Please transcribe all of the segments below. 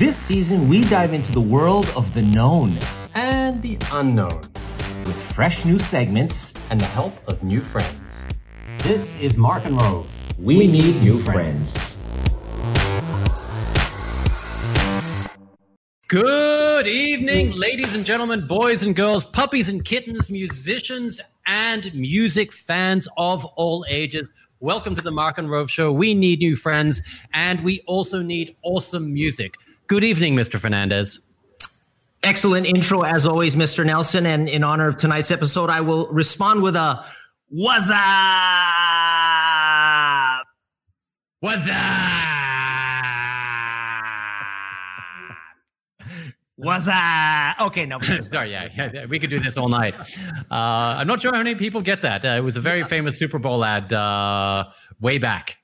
This season, we dive into the world of the known and the unknown with fresh new segments and the help of new friends. This is Mark and Rove. We, we need, need new friends. friends. Good evening, ladies and gentlemen, boys and girls, puppies and kittens, musicians and music fans of all ages. Welcome to the Mark and Rove Show. We need new friends and we also need awesome music. Good evening, Mr. Fernandez. Excellent intro, as always, Mr. Nelson. And in honor of tonight's episode, I will respond with a What's up? What's up? Was that okay? No, sorry. Yeah, yeah, we could do this all night. Uh, I'm not sure how many people get that. Uh, it was a very famous Super Bowl ad uh, way back.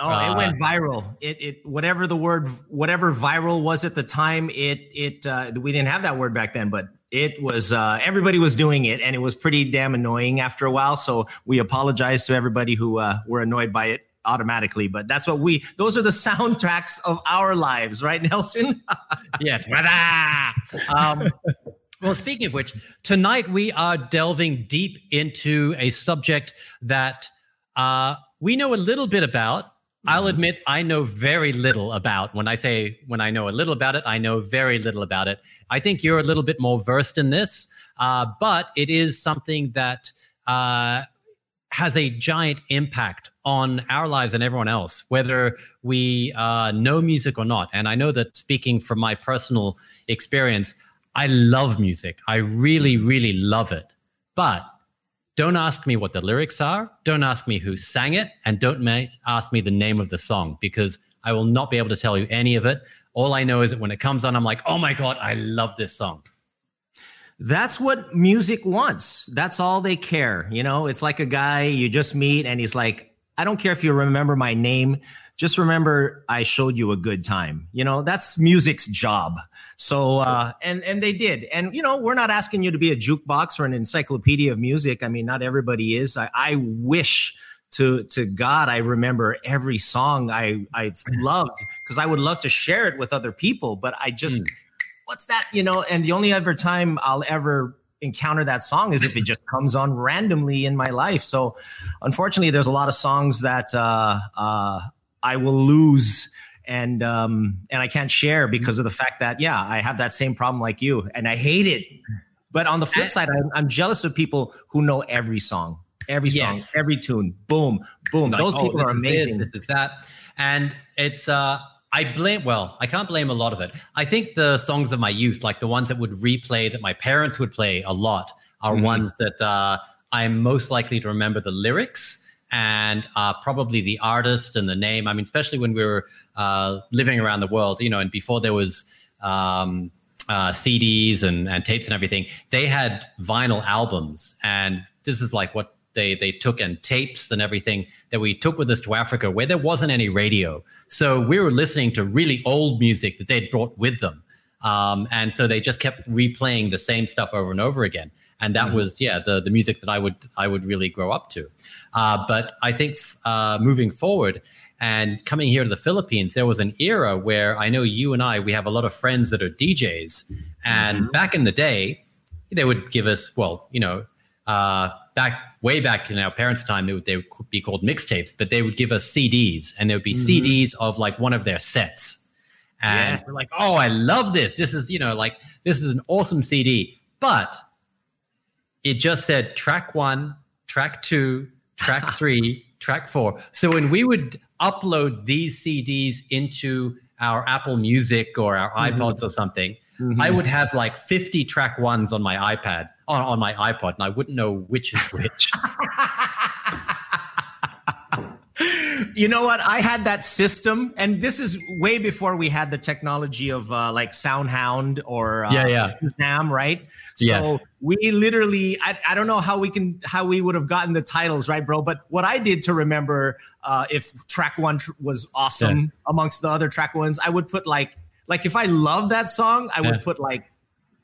Oh, it went uh, viral. It it whatever the word whatever viral was at the time. It it uh, we didn't have that word back then, but it was uh, everybody was doing it, and it was pretty damn annoying after a while. So we apologize to everybody who were annoyed by it automatically, but that's what we, those are the soundtracks of our lives, right, Nelson? yes. um, well, speaking of which, tonight we are delving deep into a subject that uh, we know a little bit about. I'll admit I know very little about. When I say when I know a little about it, I know very little about it. I think you're a little bit more versed in this, uh, but it is something that uh, has a giant impact on our lives and everyone else, whether we uh, know music or not. And I know that speaking from my personal experience, I love music. I really, really love it. But don't ask me what the lyrics are. Don't ask me who sang it. And don't ma- ask me the name of the song because I will not be able to tell you any of it. All I know is that when it comes on, I'm like, oh my God, I love this song. That's what music wants. That's all they care. You know, it's like a guy you just meet and he's like, I don't care if you remember my name. Just remember I showed you a good time. You know, that's music's job. So uh and and they did. And you know, we're not asking you to be a jukebox or an encyclopedia of music. I mean, not everybody is. I, I wish to to God I remember every song I I loved because I would love to share it with other people, but I just mm what's that? You know, and the only other time I'll ever encounter that song is if it just comes on randomly in my life. So unfortunately, there's a lot of songs that uh, uh, I will lose and um, and I can't share because of the fact that yeah, I have that same problem like you, and I hate it. But on the flip side, I'm, I'm jealous of people who know every song, every song, yes. every tune. Boom, boom. Like, Those oh, people are amazing. This, this is that, and it's uh I blame, well, I can't blame a lot of it. I think the songs of my youth, like the ones that would replay that my parents would play a lot, are mm-hmm. ones that uh, I'm most likely to remember the lyrics and uh, probably the artist and the name. I mean, especially when we were uh, living around the world, you know, and before there was um, uh, CDs and, and tapes and everything, they had vinyl albums. And this is like what they they took and tapes and everything that we took with us to Africa where there wasn't any radio. So we were listening to really old music that they'd brought with them. Um, and so they just kept replaying the same stuff over and over again. And that mm-hmm. was, yeah, the, the music that I would I would really grow up to. Uh, but I think uh, moving forward and coming here to the Philippines, there was an era where I know you and I we have a lot of friends that are DJs, and mm-hmm. back in the day, they would give us well, you know, uh, back way back in our parents' time, they would, they would be called mixtapes, but they would give us CDs, and there would be mm-hmm. CDs of like one of their sets. And yes. we're like, oh, I love this. This is, you know, like this is an awesome CD. But it just said track one, track two, track three, track four. So when we would upload these CDs into our Apple Music or our mm-hmm. iPods or something, mm-hmm. I would have like 50 track ones on my iPad on, on my iPod, and I wouldn't know which is which. you know what? I had that system, and this is way before we had the technology of uh, like SoundHound or uh, yeah, yeah, Sam, right? So yes. we literally, I, I don't know how we can how we would have gotten the titles, right, bro? But what I did to remember uh, if track one tr- was awesome yeah. amongst the other track ones, I would put like like if I love that song, I would put like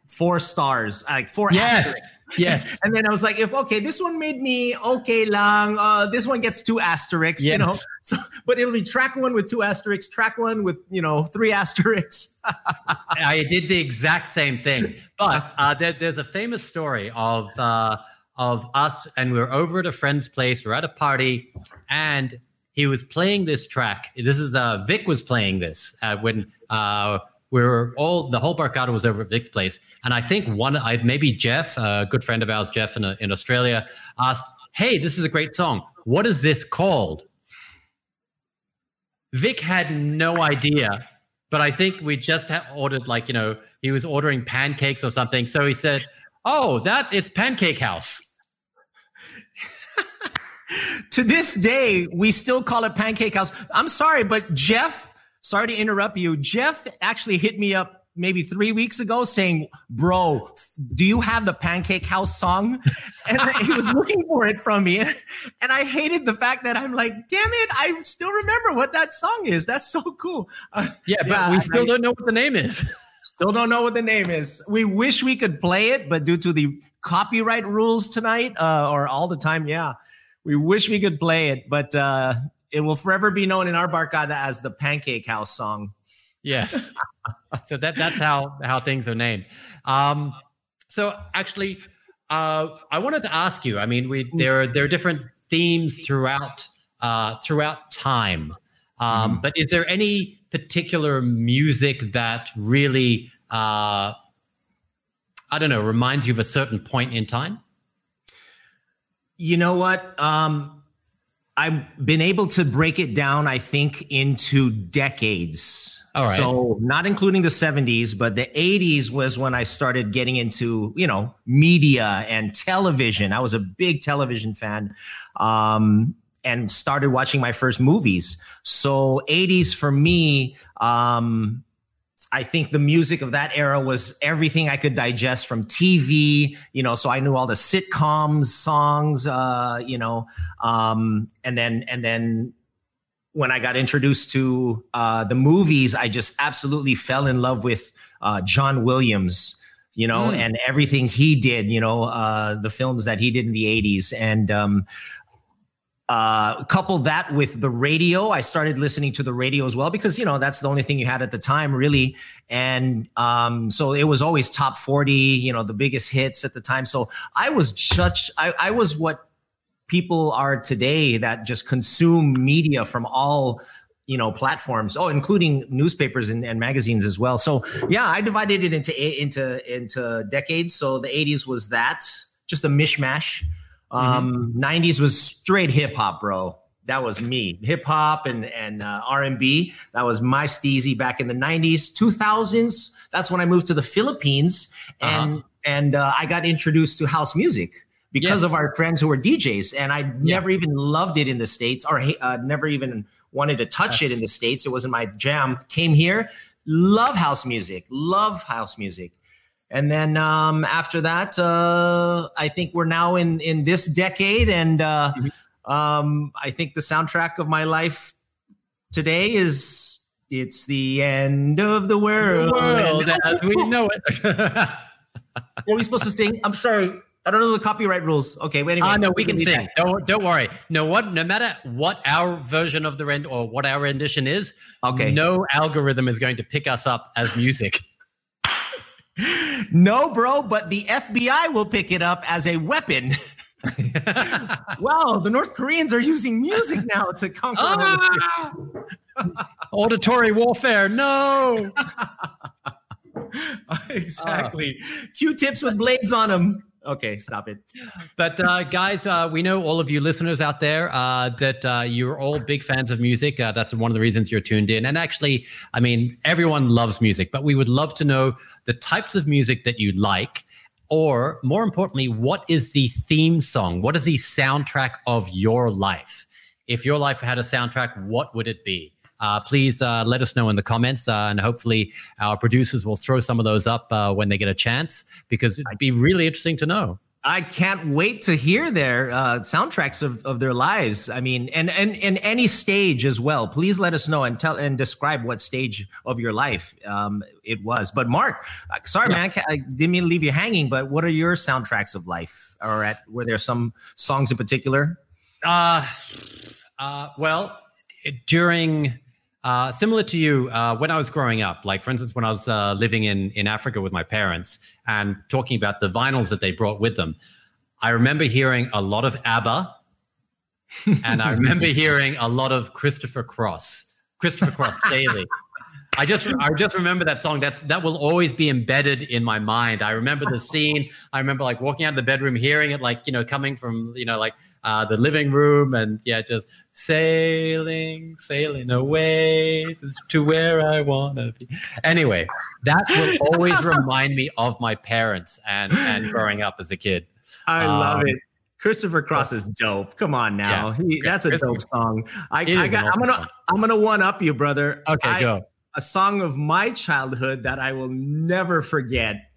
four stars, like four yes. Yes. And then I was like, if okay, this one made me okay lang. Uh, this one gets two asterisks, you know. So, but it'll be track one with two asterisks, track one with you know three asterisks. I did the exact same thing. But uh, there, there's a famous story of uh, of us, and we were over at a friend's place. We're at a party, and he was playing this track. This is uh, Vic was playing this uh, when uh, we were all the whole barkada was over at Vic's place, and I think one, I maybe Jeff, a good friend of ours, Jeff in, in Australia, asked, "Hey, this is a great song. What is this called?" Vic had no idea, but I think we just ordered like you know he was ordering pancakes or something. So he said, "Oh, that it's Pancake House." to this day, we still call it Pancake House. I'm sorry, but Jeff, sorry to interrupt you. Jeff actually hit me up maybe three weeks ago saying, Bro, do you have the Pancake House song? And he was looking for it from me. And I hated the fact that I'm like, Damn it, I still remember what that song is. That's so cool. Uh, Yeah, but Yeah, we still I- don't know what the name is. Still don't know what the name is. We wish we could play it, but due to the copyright rules tonight, uh, or all the time, yeah, we wish we could play it, but uh, it will forever be known in our barkada as the Pancake House song. yes. so that that's how how things are named. Um, so actually, uh, I wanted to ask you. I mean, we there are there are different themes throughout uh, throughout time. Um, But is there any particular music that really uh, I don't know reminds you of a certain point in time? You know what? Um, I've been able to break it down, I think, into decades. All right. So not including the 70s, but the 80s was when I started getting into, you know, media and television. I was a big television fan. Um, and started watching my first movies. So 80s for me, um, I think the music of that era was everything I could digest from TV, you know, so I knew all the sitcoms, songs, uh, you know, um, and then, and then when I got introduced to uh, the movies, I just absolutely fell in love with uh, John Williams, you know, Mm. and everything he did, you know, uh, the films that he did in the 80s. And, um, uh, couple that with the radio. I started listening to the radio as well because you know that's the only thing you had at the time, really. And um, so it was always top forty, you know, the biggest hits at the time. So I was such, I, I was what people are today that just consume media from all you know platforms oh including newspapers and, and magazines as well so yeah i divided it into into into decades so the 80s was that just a mishmash um 90s was straight hip hop bro. That was me. Hip hop and and uh, r&b that was my steezy back in the 90s 2000s that's when i moved to the philippines and and uh, i got introduced to house music because Yes. of our friends who were DJs, and I never even loved it in the states, or uh, never even wanted to touch it in the states. It wasn't my jam. Came here, love house music, love house music, and then um, after that, uh, I think we're now in in this decade, and uh, um, I think the soundtrack of my life today is it's the end of the world. World And- as we know it. are we supposed to sing? I'm sorry. I don't know the copyright rules. Okay, wait. Anyway, Ah, no, we can sing. that. Don't don't worry. No what no matter what our version of the rend or what our rendition is, Okay. no algorithm is going to pick us up as music. No, bro, but the FBI will pick it up as a weapon. well, the North Koreans are using music now to conquer. Ah! Auditory warfare. No. exactly. Q-tips with blades on them. Okay, stop it. But uh, guys, uh, we know all of you listeners out there uh, that uh, you're all big fans of music. Uh, that's one of the reasons you're tuned in. And actually, I mean, everyone loves music, but we would love to know the types of music that you like, or more importantly, what is the theme song? What is the soundtrack of your life? If your life had a soundtrack, what would it be? Uh, please uh, let us know in the comments, uh, and hopefully our producers will throw some of those up uh, when they get a chance, because it'd be really interesting to know. I can't wait to hear their uh, soundtracks of, of their lives. I mean, and and and any stage as well. Please let us know and tell and describe what stage of your life um, it was. But Mark, uh, sorry Yeah. man, I I didn't mean to leave you hanging. But what are your soundtracks of life? Or at were there some songs in particular? Uh, uh, well, during uh, similar to you, uh, when I was growing up, like for instance, when I was uh, living in in Africa with my parents and talking about the vinyls that they brought with them, I remember hearing a lot of ABBA, and I remember hearing a lot of Christopher Cross, Christopher Cross Daly. I just I just remember that song. That's that will always be embedded in my mind. I remember the scene. I remember like walking out of the bedroom, hearing it, like you know, coming from you know, like uh, the living room, and yeah, just sailing, sailing away to where I wanna be. Anyway, that will always remind me of my parents and and growing up as a kid. I love Um, it. Christopher Cross is dope. Come on now, Yeah. He- that's a dope song. I, I got, I'm gonna. song. I'm gonna one up you, brother. Okay, I- go. A song of my childhood that I will never forget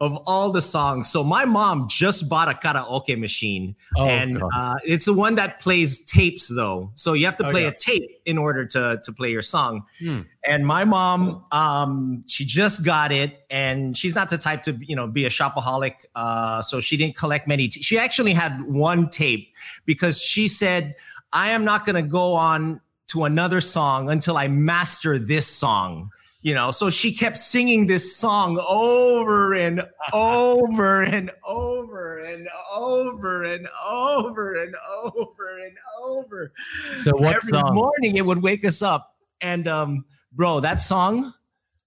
of all the songs. So my mom just bought a karaoke machine Oh, and uh, it's the one that plays tapes though. So you have to play Okay. a tape in order to, to play your song. Hmm. And my mom, um, she just got it and she's not the type to, you know, be a shopaholic. Uh, so she didn't collect many. T- she actually had one tape because she said, I am not going to go on to another song until I master this song. You know, so she kept singing this song over and over and over and over and over and over and over. So what Every song? morning it would wake us up. And um, bro, that song,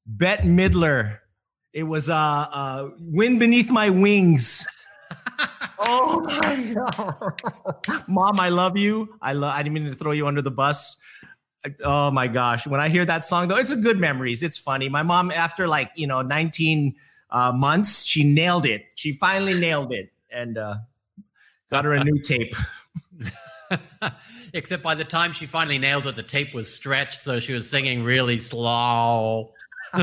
Bette Midler, it was uh, uh Wind Beneath My Wings. oh my god. Mom, I love you. I love I didn't mean to throw you under the bus. Oh my gosh. When I hear that song though, it's a good memories. It's funny. My mom, after like, you know, 19 uh, months, she nailed it. She finally nailed it and uh got her a new tape. Except by the time she finally nailed it, the tape was stretched, so she was singing really slow.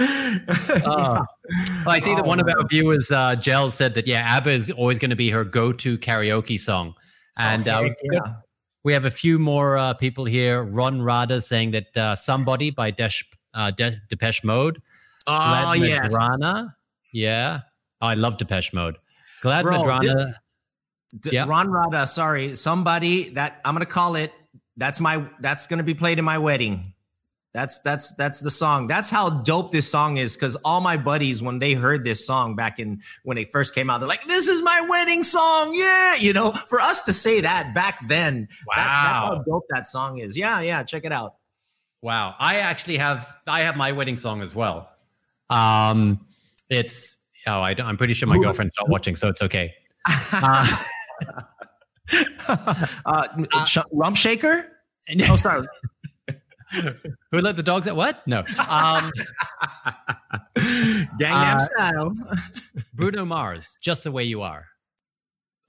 Uh, I see that one of our viewers, uh, Gel, said that yeah, ABBA is always going to be her go-to karaoke song, and uh, yeah. We have a few more uh, people here. Ron Rada saying that uh, "Somebody" by Desh, uh, De- Depeche Mode. Oh Glad yes. Madrana. Yeah, oh, I love Depeche Mode. Glad Bro, Madrana. D- Yeah. Ron Rada, sorry, somebody that I'm gonna call it. That's my that's gonna be played in my wedding. That's that's that's the song. That's how dope this song is. Because all my buddies, when they heard this song back in when it first came out, they're like, "This is my wedding song." Yeah, you know, for us to say that back then, that- that's Wow. how dope that song is. Yeah, yeah, check it out. Wow, I actually have I have my wedding song as well. Um, it's oh, I don't, I'm pretty sure my girlfriend's not watching, so it's okay. Uh, uh, Sh- Rump Shaker. Oh, sorry. Who let the dogs out? What? No. Um, Gangnam Uh, Style. Bruno Mars, just the way you are.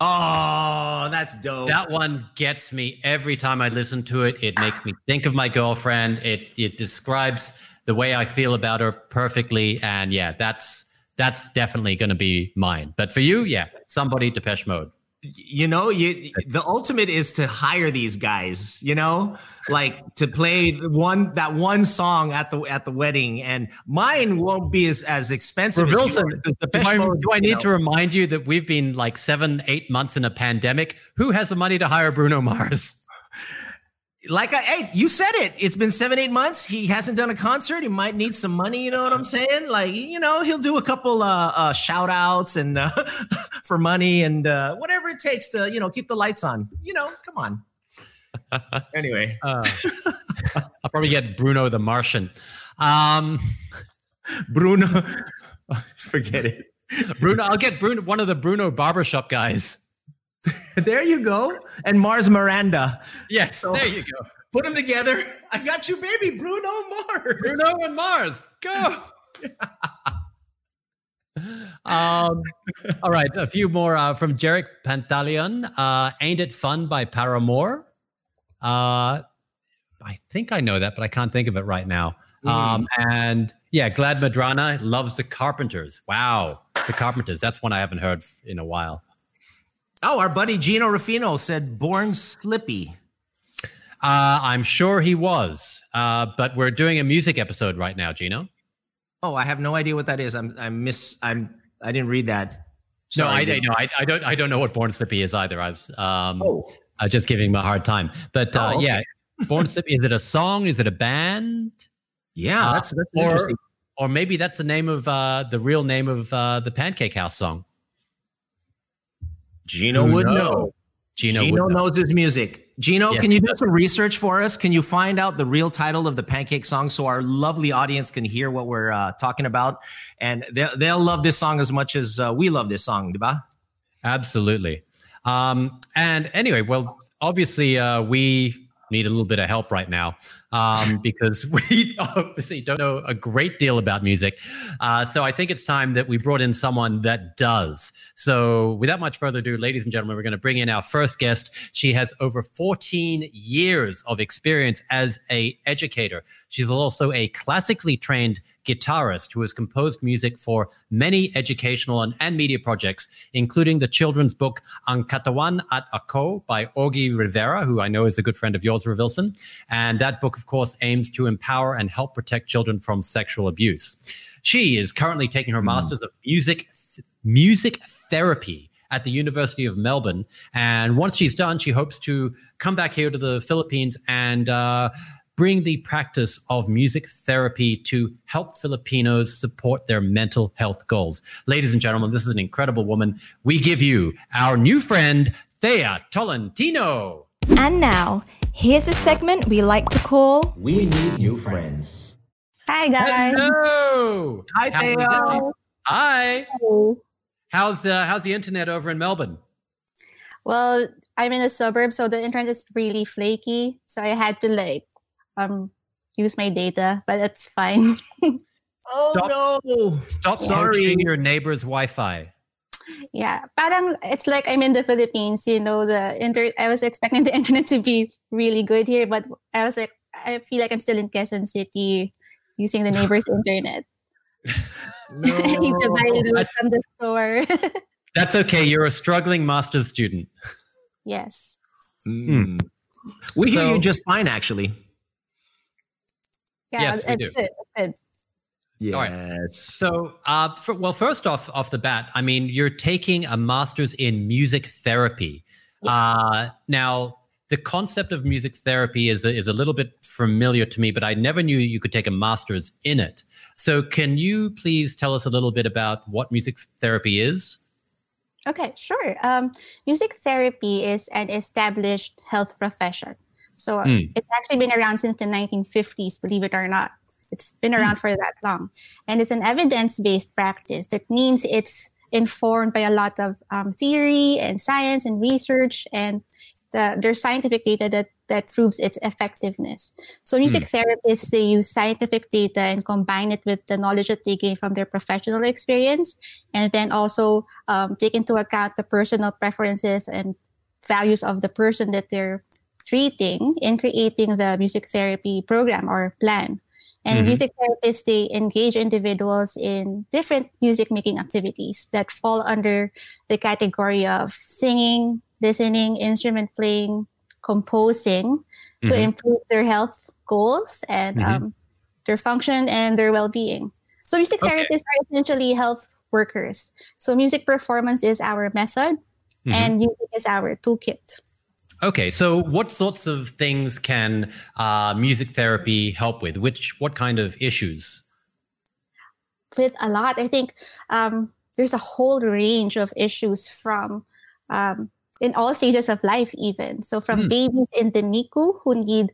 Oh, that's dope. That one gets me every time I listen to it. It makes me think of my girlfriend. It it describes the way I feel about her perfectly, and yeah, that's that's definitely going to be mine. But for you, yeah, somebody Depeche Mode. You know you the ultimate is to hire these guys you know like to play one that one song at the at the wedding and mine won't be as as expensive Wilson, Do I, Mode, do I need know, to remind you that we've been like seven, eight months in a pandemic? Who has the money to hire Bruno Mars? Like I, hey you said it. It's been seven eight months. He hasn't done a concert. He might need some money you know what i'm saying? Like you know he'll do a couple uh, uh shout outs and uh, for money and uh whatever it takes to you know keep the lights on. You know come on. Anyway. Uh, I'll probably get Bruno the Martian. Um, bruno. Forget it. Bruno, I'll get Bruno, one of the Bruno barbershop guys. There you go. And Mars Miranda. Yes, So- there you go. Put them together. I got you, baby. Bruno Mars. Bruno and Mars, go. um, all right, a few more uh, from Jarek Pantaleon. Uh, Ain't It Fun by Paramore. Uh, I think I know that, but I can't think of it right now. Um, and Yeah, Glad Madrana loves the Carpenters. Wow, the Carpenters. That's one I haven't heard in a while. Oh, our buddy Gino Rufino said "Born Slippy." Uh, I'm sure he was, uh, but we're doing a music episode right now, Gino. Oh, I have no idea what that is. I'm I miss I'm I didn't read that. No, I, no, I, I don't. I don't know what Born Slippy is either. I was um, Oh. I was just giving him a hard time. But uh, Oh, okay. yeah, Born Slippy. Is it a song? Is it a band? Yeah, Uh, that's that's or, interesting. Or maybe that's the name of uh, the real name of uh, the Pancake House song. Gino who would knows? know. Gino, Gino would know. knows his music. Gino, Yes, can you do some research for us? Can you find out the real title of the Pancake song so our lovely audience can hear what we're uh, talking about, and they'll, they'll love this song as much as uh, we love this song, diba? Absolutely. Um, and anyway, well, obviously, uh, we need a little bit of help right now um, because we obviously don't know a great deal about music. Uh, so I think it's time that we brought in someone that does. So without much further ado, ladies and gentlemen, we're going to bring in our first guest. She has over 14 years of experience as a educator. She's also a classically trained guitarist who has composed music for many educational and, and media projects, including the children's book Ang Katawan at Ako by Augie Rivera, who I know is a good friend of yours, Revilson. And that book, of course, aims to empower and help protect children from sexual abuse. She is currently taking her Masters of Music Music Therapy at the University of Melbourne. And once she's done, she hopes to come back here to the Philippines and uh, bring the practice of music therapy to help Filipinos support their mental health goals. Ladies and gentlemen, this is an incredible woman. We give you our new friend, Thea Tolentino. And now, here's a segment we like to call We need new friends. Hi guys. Hello. Hi, How are you Thea. doing? Hi. Hello. How's uh, how's the internet over in Melbourne? Well, I'm in a suburb, so the internet is really flaky. So I had to like um use my data, but that's fine. Oh Stop. no! Stop Sorry. poaching your neighbor's Wi-Fi. Yeah, parang it's like I'm in the Philippines. You know, the inter. I was expecting the internet to be really good here, but I was like, I feel like I'm still in Quezon City, using the neighbor's internet. I need to buy No. it from the store. That's okay. You're a struggling master's student. yes. Mm. We hear you just fine, actually. Yeah, Yes, we do. good. it's good. All right. Yes. So, uh, for, well, first off, off the bat, I mean, you're taking a master's in music therapy. Yes. Uh, now, the concept of music therapy is a, is a little bit familiar to me, but I never knew you could take a master's in it. So, can you please tell us a little bit about what music therapy is? Okay, sure. Um, music therapy is an established health profession. So Hmm. it's actually been around since the 1950s, believe it or not. It's been around for that long. And it's an evidence based practice. That means it's informed by a lot of um, theory and science and research. And the, there's scientific data that, that proves its effectiveness. So music therapists, they use scientific data and combine it with the knowledge that they gain from their professional experience and then also um, take into account the personal preferences and values of the person that they're treating in creating the music therapy program or plan. And Mhm. music therapists, they engage individuals in different music making activities that fall under the category of singing, listening, instrument playing, composing to Mhm. improve their health goals and Mhm. um, their function and their well being. So, music Okay. therapists are essentially health workers. So, music performance is our method, Mhm. and music is our toolkit. Okay, so what sorts of things can uh, music therapy help with? Which what kind of issues? With a lot, I think um, there's a whole range of issues from um, in all stages of life, even. So, from Hmm. babies in the NICU who need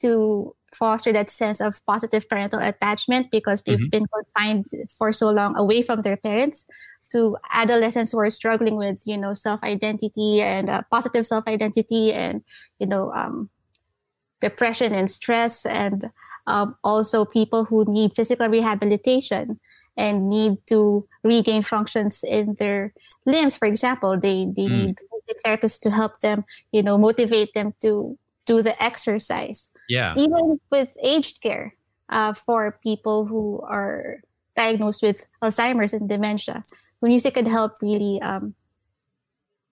to foster that sense of positive parental attachment because they've Mhm. been confined for so long away from their parents to adolescents who are struggling with you know self-identity and uh, positive self-identity and you know um, depression and stress and um, also people who need physical rehabilitation and need to regain functions in their limbs for example they they Mm. need therapists to help them you know motivate them to do the exercise Yeah. even with aged care uh, for people who are diagnosed with Alzheimer's and dementia. Music can help really um,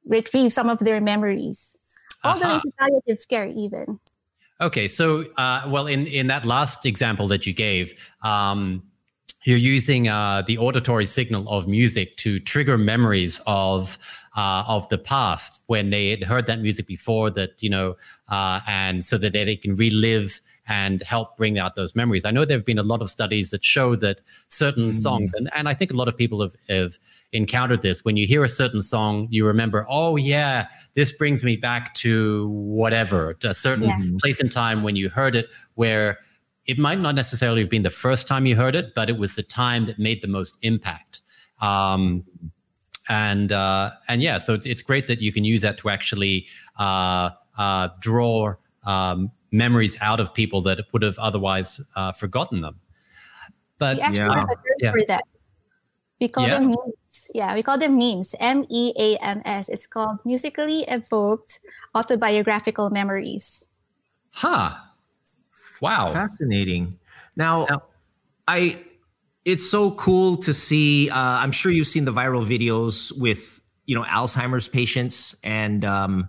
retrieve some of their memories, all the way to palliative care, even. Okay, so uh, well, in in that last example that you gave, um, you're using uh, the auditory signal of music to trigger memories of uh, of the past when they had heard that music before. That you know, uh, and so that they can relive and help bring out those memories. I know there have been a lot of studies that show that certain songs, and, and I think a lot of people have, have encountered this. When you hear a certain song, you remember, oh, yeah, this brings me back to whatever, to a certain Yeah. place in time when you heard it, where it might not necessarily have been the first time you heard it, but it was the time that made the most impact. Um, and uh, and yeah, so it's, it's great that you can use that to actually uh, uh, draw um, memories out of people that would have otherwise uh, forgotten them. But We actually Yeah. have a term Yeah. for that. We call Yeah? them MEAMs. Yeah, we call them MEAMs. M E A M S. It's called musically evoked autobiographical memories. huh, wow, Fascinating. Now, Now- I it's so cool to see. Uh, I'm sure you've seen the viral videos with you know Alzheimer's patients, and um,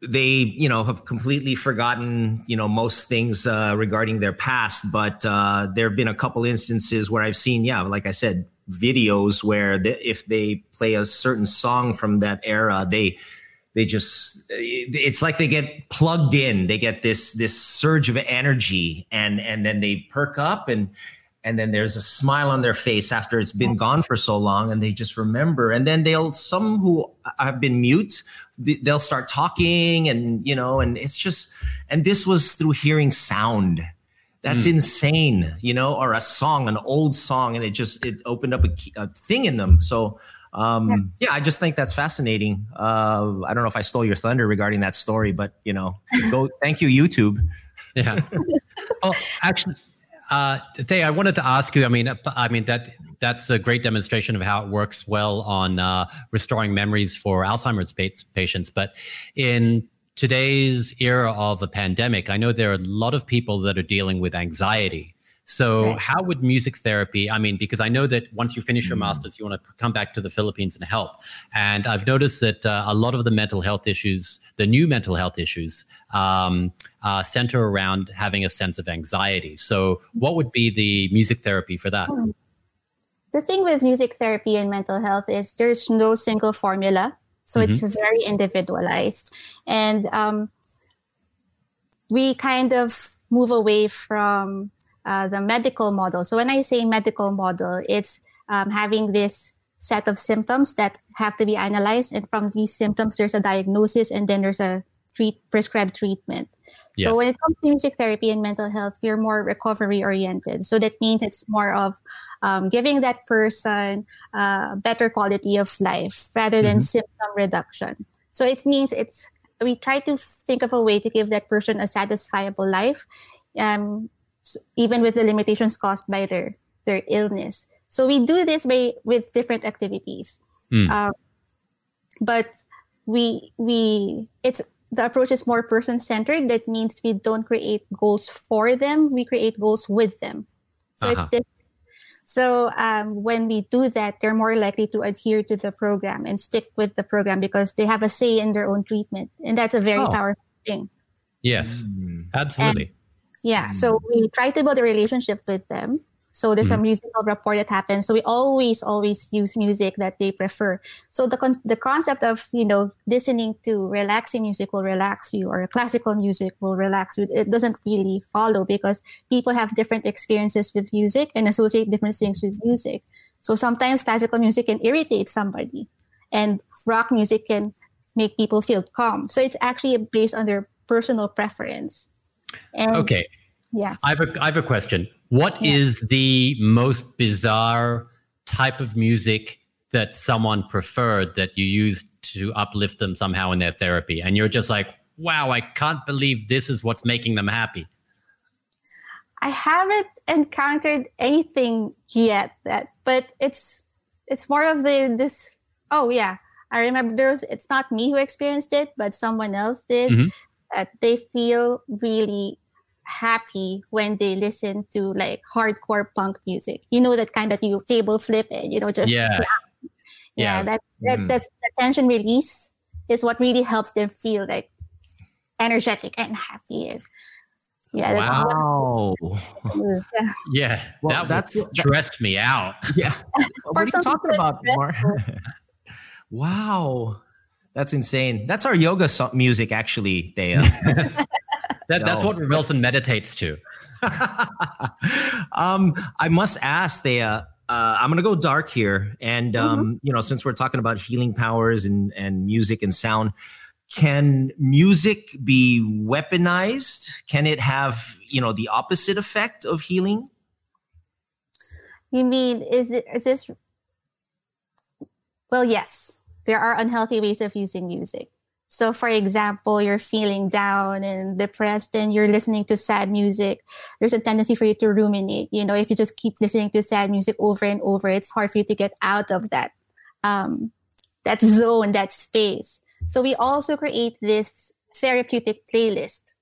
they you know have completely forgotten you know most things uh, regarding their past. But uh, there have been a couple instances where I've seen, yeah, like I said, videos where the, if they play a certain song from that era, they they just it's like they get plugged in they get this this surge of energy and and then they perk up and and then there's a smile on their face after it's been gone for so long and they just remember and then they'll some who have been mute th- they'll start talking and you know and it's just and this was through hearing sound that's insane you know or a song an old song and it just it opened up a, a thing in them so um yeah. i just think that's fascinating uh i don't know if i stole your thunder regarding that story but you know go thank you youtube yeah. oh, actually, uh, Thea, I wanted to ask you. I mean, I mean that that's a great demonstration of how it works well on uh, restoring memories for Alzheimer's patients. But in today's era of a pandemic, I know there are a lot of people that are dealing with anxiety. So, Right. how would music therapy? I mean, because I know that once you finish your master's, you want to come back to the Philippines and help. And I've noticed that uh, a lot of the mental health issues, the new mental health issues, um, uh, center around having a sense of anxiety. So, what would be the music therapy for that? The thing with music therapy and mental health is there's no single formula. So it's very individualized. And um, we kind of move away from uh, the medical model. So when I say medical model, it's um, having this set of symptoms that have to be analyzed. And from these symptoms, there's a diagnosis and then there's a treat, prescribed treatment. Yes. So when it comes to music therapy and mental health, we're more recovery oriented. So that means it's more of um, giving that person uh, better quality of life rather than symptom reduction. So it means it's we try to think of a way to give that person a satisfiable life, um, even with the limitations caused by their their illness. So we do this by with different activities, Mm. Um, but we we it's the approach is more person centered. That means we don't create goals for them; we create goals with them. So it's Uh-huh. different. So um, when we do that, they're more likely to adhere to the program and stick with the program because they have a say in their own treatment, and that's a very Oh. powerful thing. Yes, absolutely. Yeah. So we try to build a relationship with them. So there's a mm. musical rapport that happens. So we always, always use music that they prefer. So the con- the concept of you know listening to relaxing music will relax you, or classical music will relax you. It doesn't really follow because people have different experiences with music and associate different things with music. So sometimes classical music can irritate somebody, and rock music can make people feel calm. So it's actually based on their personal preference. And Okay. yeah. I have a, I have a question. What is the most bizarre type of music that someone preferred that you used to uplift them somehow in their therapy? And you're just like, wow, I can't believe this is what's making them happy. I haven't encountered anything yet that, but it's it's more of the this. Oh yeah, I remember there was. It's not me who experienced it, but someone else did. Mhm. That they feel really happy when they listen to like hardcore punk music. You know that kind that you table flip and you know just Yeah. slap. yeah, Yeah. that, that Mhm. that's the tension release is what really helps them feel like energetic and happy. And yeah, that's what Wow. yeah. Yeah, Well, that would that's- stress me out. Yeah. what are you talking about, it's Mar? wow. That's insane. That's our yoga so- music, actually, Thea. That, That's what Wilson meditates to. um, I must ask, Thea. Uh, I'm gonna go dark here, and um, you know, since we're talking about healing powers and and music and sound, can music be weaponized? Can it have you know the opposite effect of healing? You mean is it is this? Well, yes, there are unhealthy ways of using music. So, for example, you're feeling down and depressed, and you're listening to sad music. There's a tendency for you to ruminate. You know, if you just keep listening to sad music over and over, it's hard for you to get out of that um, that zone, that space. So, we also create this therapeutic playlist.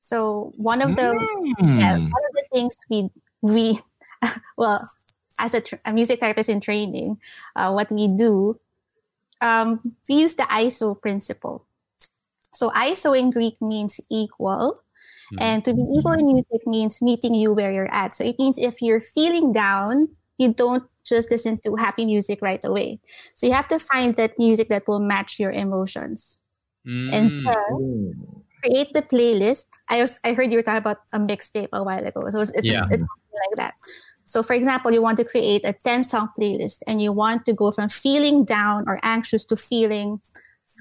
So, one of the yeah, Hmm. one of the things we we well as a, tr- a music therapist in training uh, what we do um, we use the iso principle so iso in greek means equal and to be equal in music means meeting you where you're at so it means if you're feeling down you don't just listen to happy music right away so you have to find that music that will match your emotions and Mm. create the playlist. I was, I heard you were talking about a mixtape a while ago, so it's, it's, Yeah. it's something like that. So, for example, you want to create a ten song playlist, and you want to go from feeling down or anxious to feeling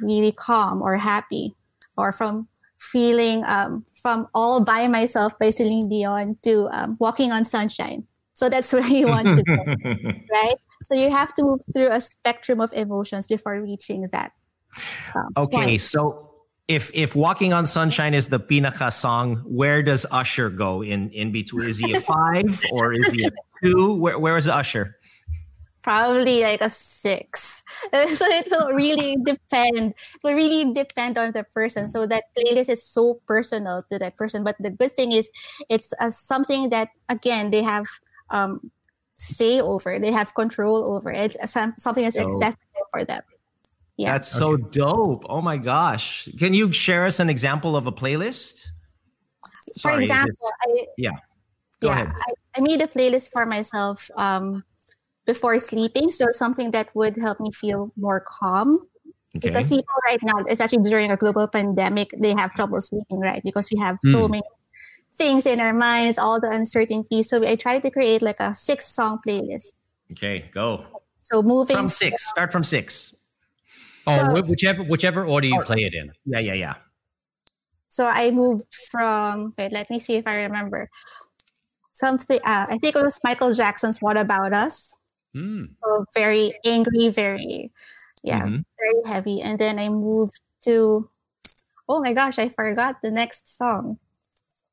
really calm or happy, or from feeling um, from all by myself by Celine Dion to um, walking on sunshine. So that's where you want to go, right? So you have to move through a spectrum of emotions before reaching that. um, Okay, point. so if if Walking on Sunshine is the Pinaka song, where does Usher go in in between? Is he a five or is he a two? Where where is Usher? probably like a six. so it will really depend. It will really depend on the person. So that playlist is so personal to that person. But the good thing is, it's uh, something that again they have um, say over. They have control over. It's something that's accessible for them. Yeah. That's so dope. Oh my gosh. Can you share us an example of a playlist? for Sorry, is it- example, I, yeah. Go yeah, ahead. I, I made a playlist for myself um, before sleeping. So something that would help me feel more calm. Okay. because people right now, especially during a global pandemic, they have trouble sleeping, right? Because we have so Mm. many things in our minds, all the uncertainty. So I tried to create like a six song playlist. Okay, go. So moving From six. Start from six. Oh, So- whichever whichever order you play it in. Yeah, yeah, yeah. So I moved from wait, let me see if I remember. Something uh, I think it was Michael Jackson's What About Us. Mm. So very angry, very yeah, Mhm. very heavy. And then I moved to oh my gosh, I forgot the next song.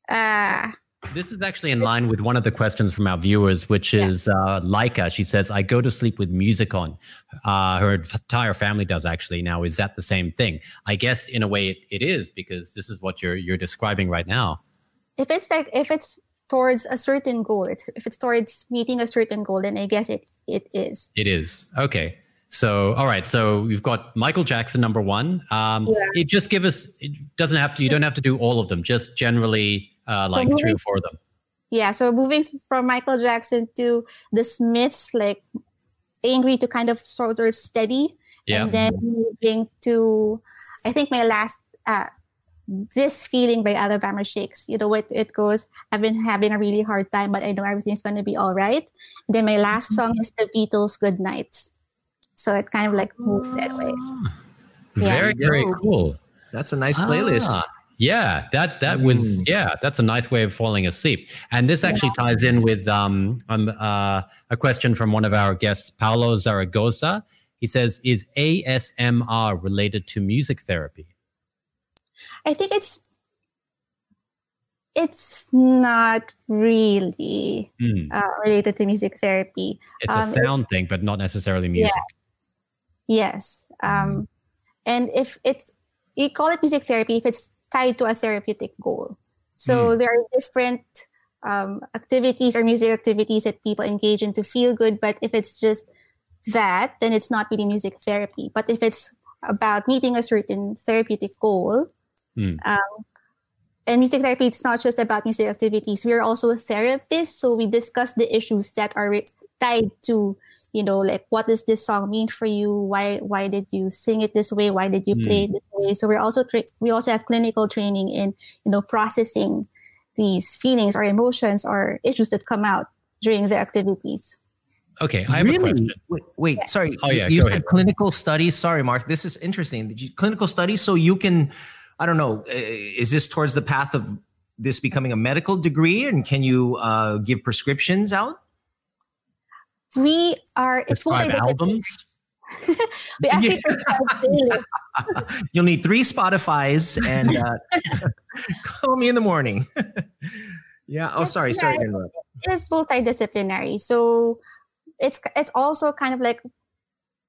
Uh This is actually in line with one of the questions from our viewers, which Yeah. is uh, Laika. She says, I go to sleep with music on. Uh, her entire family does actually now. Is that the same thing? I guess in a way it, it is because this is what you're you're describing right now. if it's like if it's towards a certain goal it's, if it's towards meeting a certain goal then i guess it it is It is. Okay. So, all right. So we've got Michael Jackson, number one. Um, Yeah. It just give us, it doesn't have to, you don't have to do all of them, just generally uh, like moving- three or four of them. yeah so moving from michael jackson to the smiths like angry to kind of sort of steady Yeah. and then moving to i think my last uh this feeling by alabama shakes you know what it goes i've been having a really hard time but i know everything's going to be all right and then my last song is the beatles good night so it kind of like moved that way Yeah. Very, very cool. That's a nice playlist. Ah, yeah, that that was Mm. yeah, that's a nice way of falling asleep. And this actually ties in with um, um uh, a question from one of our guests, Paulo Zaragoza. He says, "Is ASMR related to music therapy?" I think it's it's not really Hmm. uh, related to music therapy. It's a Um, it- sound thing, but not necessarily music. Yes, um, and if it's you call it music therapy if it's tied to a therapeutic goal. So there are different um, activities or music activities that people engage in to feel good. But if it's just that, then it's not really music therapy. But if it's about meeting a certain therapeutic goal, Hmm. um, and music therapy, it's not just about music activities. We are also therapists, so we discuss the issues that are re- tied to, you know, like what does this song mean for you? Why why did you sing it this way? Why did you play it this way? So we're also tra- we also have clinical training in you know processing these feelings or emotions or issues that come out during the activities. Okay, I have a question. Wait, wait sorry. Oh, yeah, You said ahead. clinical studies. Sorry, Mark. This is interesting. Did you clinical studies so you can, I don't know, uh, is this towards the path of this becoming a medical degree, and can you uh, give prescriptions out? We are it's Describe multidisciplinary. albums. We actually. You'll need three Spotify's and uh, call me in the morning. yeah. Oh, sorry. Sorry It is multidisciplinary. So it's it's also kind of like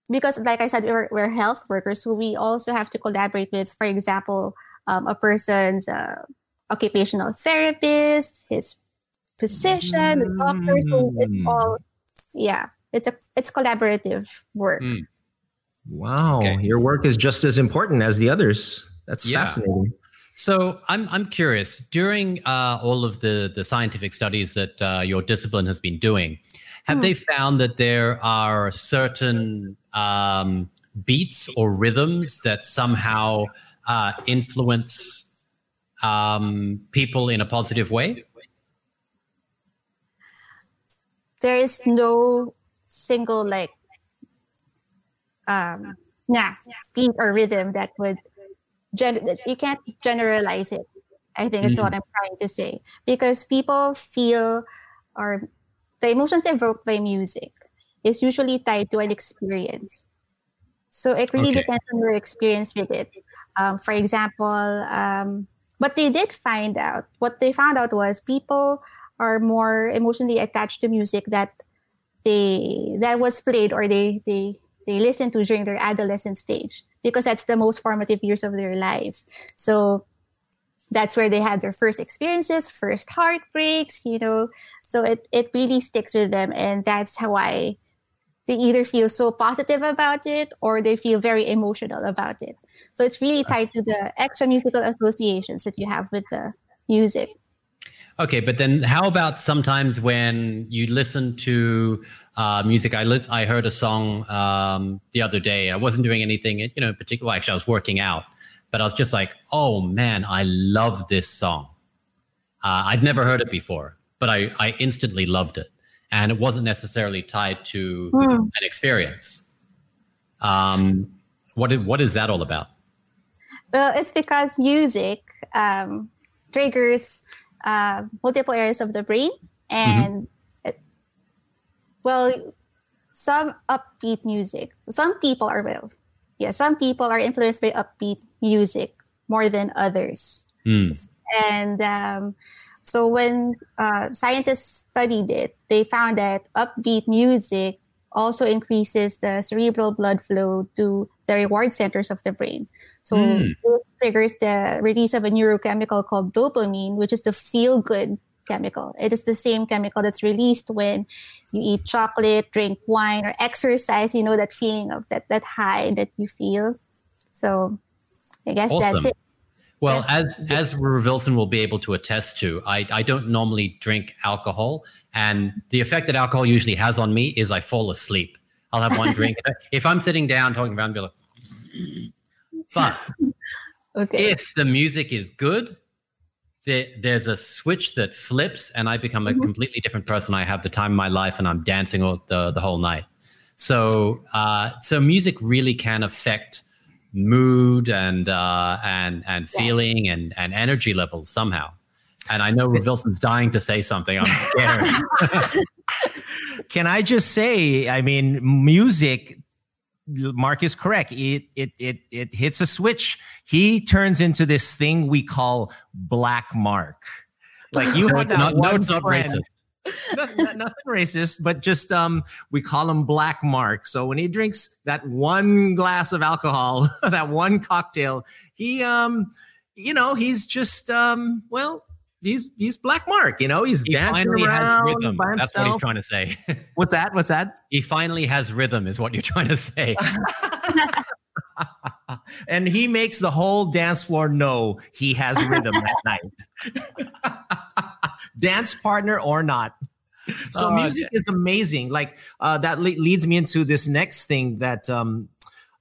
because like I said, we're, we're health workers, so we also have to collaborate with, for example, um, a person's uh, occupational therapist, his physician, the doctor. So it's Mm. all yeah, it's a it's collaborative work. Mm. Wow. Okay. Your work is just as important as the others. That's Yeah. fascinating. So I'm I'm curious. During uh, all of the the scientific studies that uh, your discipline has been doing, have they found that there are certain um, beats or rhythms that somehow uh, influence um, people in a positive way? There is no single like um nah beat or rhythm that would gen- that you can't generalize it i think it's what i'm trying to say. Because people feel or the emotions evoked by music is usually tied to an experience. So it really Okay. depends on your experience with it. Um, for example um, but they did find out what they found out was people are more emotionally attached to music that they that was played or they they they listen to during their adolescent stage because that's the most formative years of their life. So that's where they had their first experiences first heartbreaks you know. So it it really sticks with them and that's how i they either feel so positive about it or they feel very emotional about it. So it's really tied to the extra musical associations that you have with the music Okay, but then how about sometimes when you listen to uh, music? I lis- I heard a song um, the other day. I wasn't doing anything, you know, in particular. Actually, I was working out, but I was just like, "Oh man, I love this song." Uh, I'd never heard it before, but I I instantly loved it, and it wasn't necessarily tied to an experience. Um, what is, what is that all about? Well, it's because music um, triggers uh, multiple areas of the brain, and it, well, some upbeat music. Some people are well, yeah. Some people are influenced by upbeat music more than others, Hmm. and um, so when uh, scientists studied it, they found that upbeat music also increases the cerebral blood flow to the reward centers of the brain. So it triggers the release of a neurochemical called dopamine, which is the feel good chemical. It is the same chemical that's released when you eat chocolate, drink wine, or exercise. You know that feeling of that that high that you feel. So I guess that's it. Well, as as Wilson will be able to attest to, I, I don't normally drink alcohol, and the effect that alcohol usually has on me is I fall asleep. I'll have one drink. if I'm sitting down talking around, I'll be like, but Okay. if the music is good, there, there's a switch that flips, and I become a completely different person. I have the time of my life, and I'm dancing all the the whole night. So, uh, so music really can affect mood and uh, and and feeling and and energy levels somehow. And I know Wilson's dying to say something. I'm scared. Can I just say, I mean, music, Mark is correct. It it it it hits a switch. He turns into this thing we call black mark. Like you no, it's that not. No, it's not friend- racist. no- no- nothing racist, but just um, we call him Black Mark. So when he drinks that one glass of alcohol, that one cocktail, he um, you know, he's just um, well, he's he's Black Mark. You know, he's He dancing around That's what he's trying to say. What's that? What's that? he finally has rhythm, is what you're trying to say. and he makes the whole dance floor know he has rhythm that night. dance partner or not. So Oh, music is amazing. Like uh, that le- leads me into this next thing that um,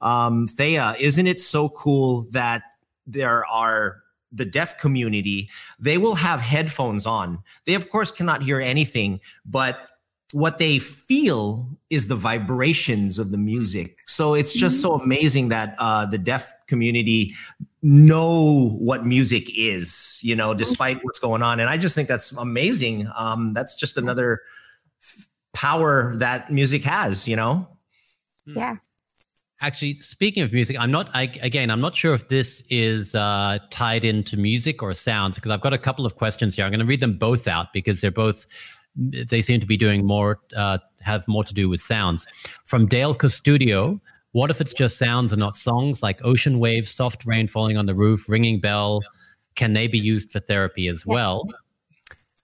um, Thea, isn't it so cool that there are the deaf community? They will have headphones on. They of course cannot hear anything, but what they feel is the vibrations of the music. So it's just so amazing that uh, the deaf community know what music is, you know, despite what's going on. And I just think that's amazing. Um, that's just another f- power that music has, you know. Yeah. Actually, speaking of music, I'm not. I, again, I'm not sure if this is uh, tied into music or sounds because I've got a couple of questions here. I'm going to read them both out because they're both. They seem to be doing more, uh, have more to do with sounds. From Dale Custodio, what if it's just sounds and not songs like ocean waves, soft rain falling on the roof, ringing bell? Can they be used for therapy as well?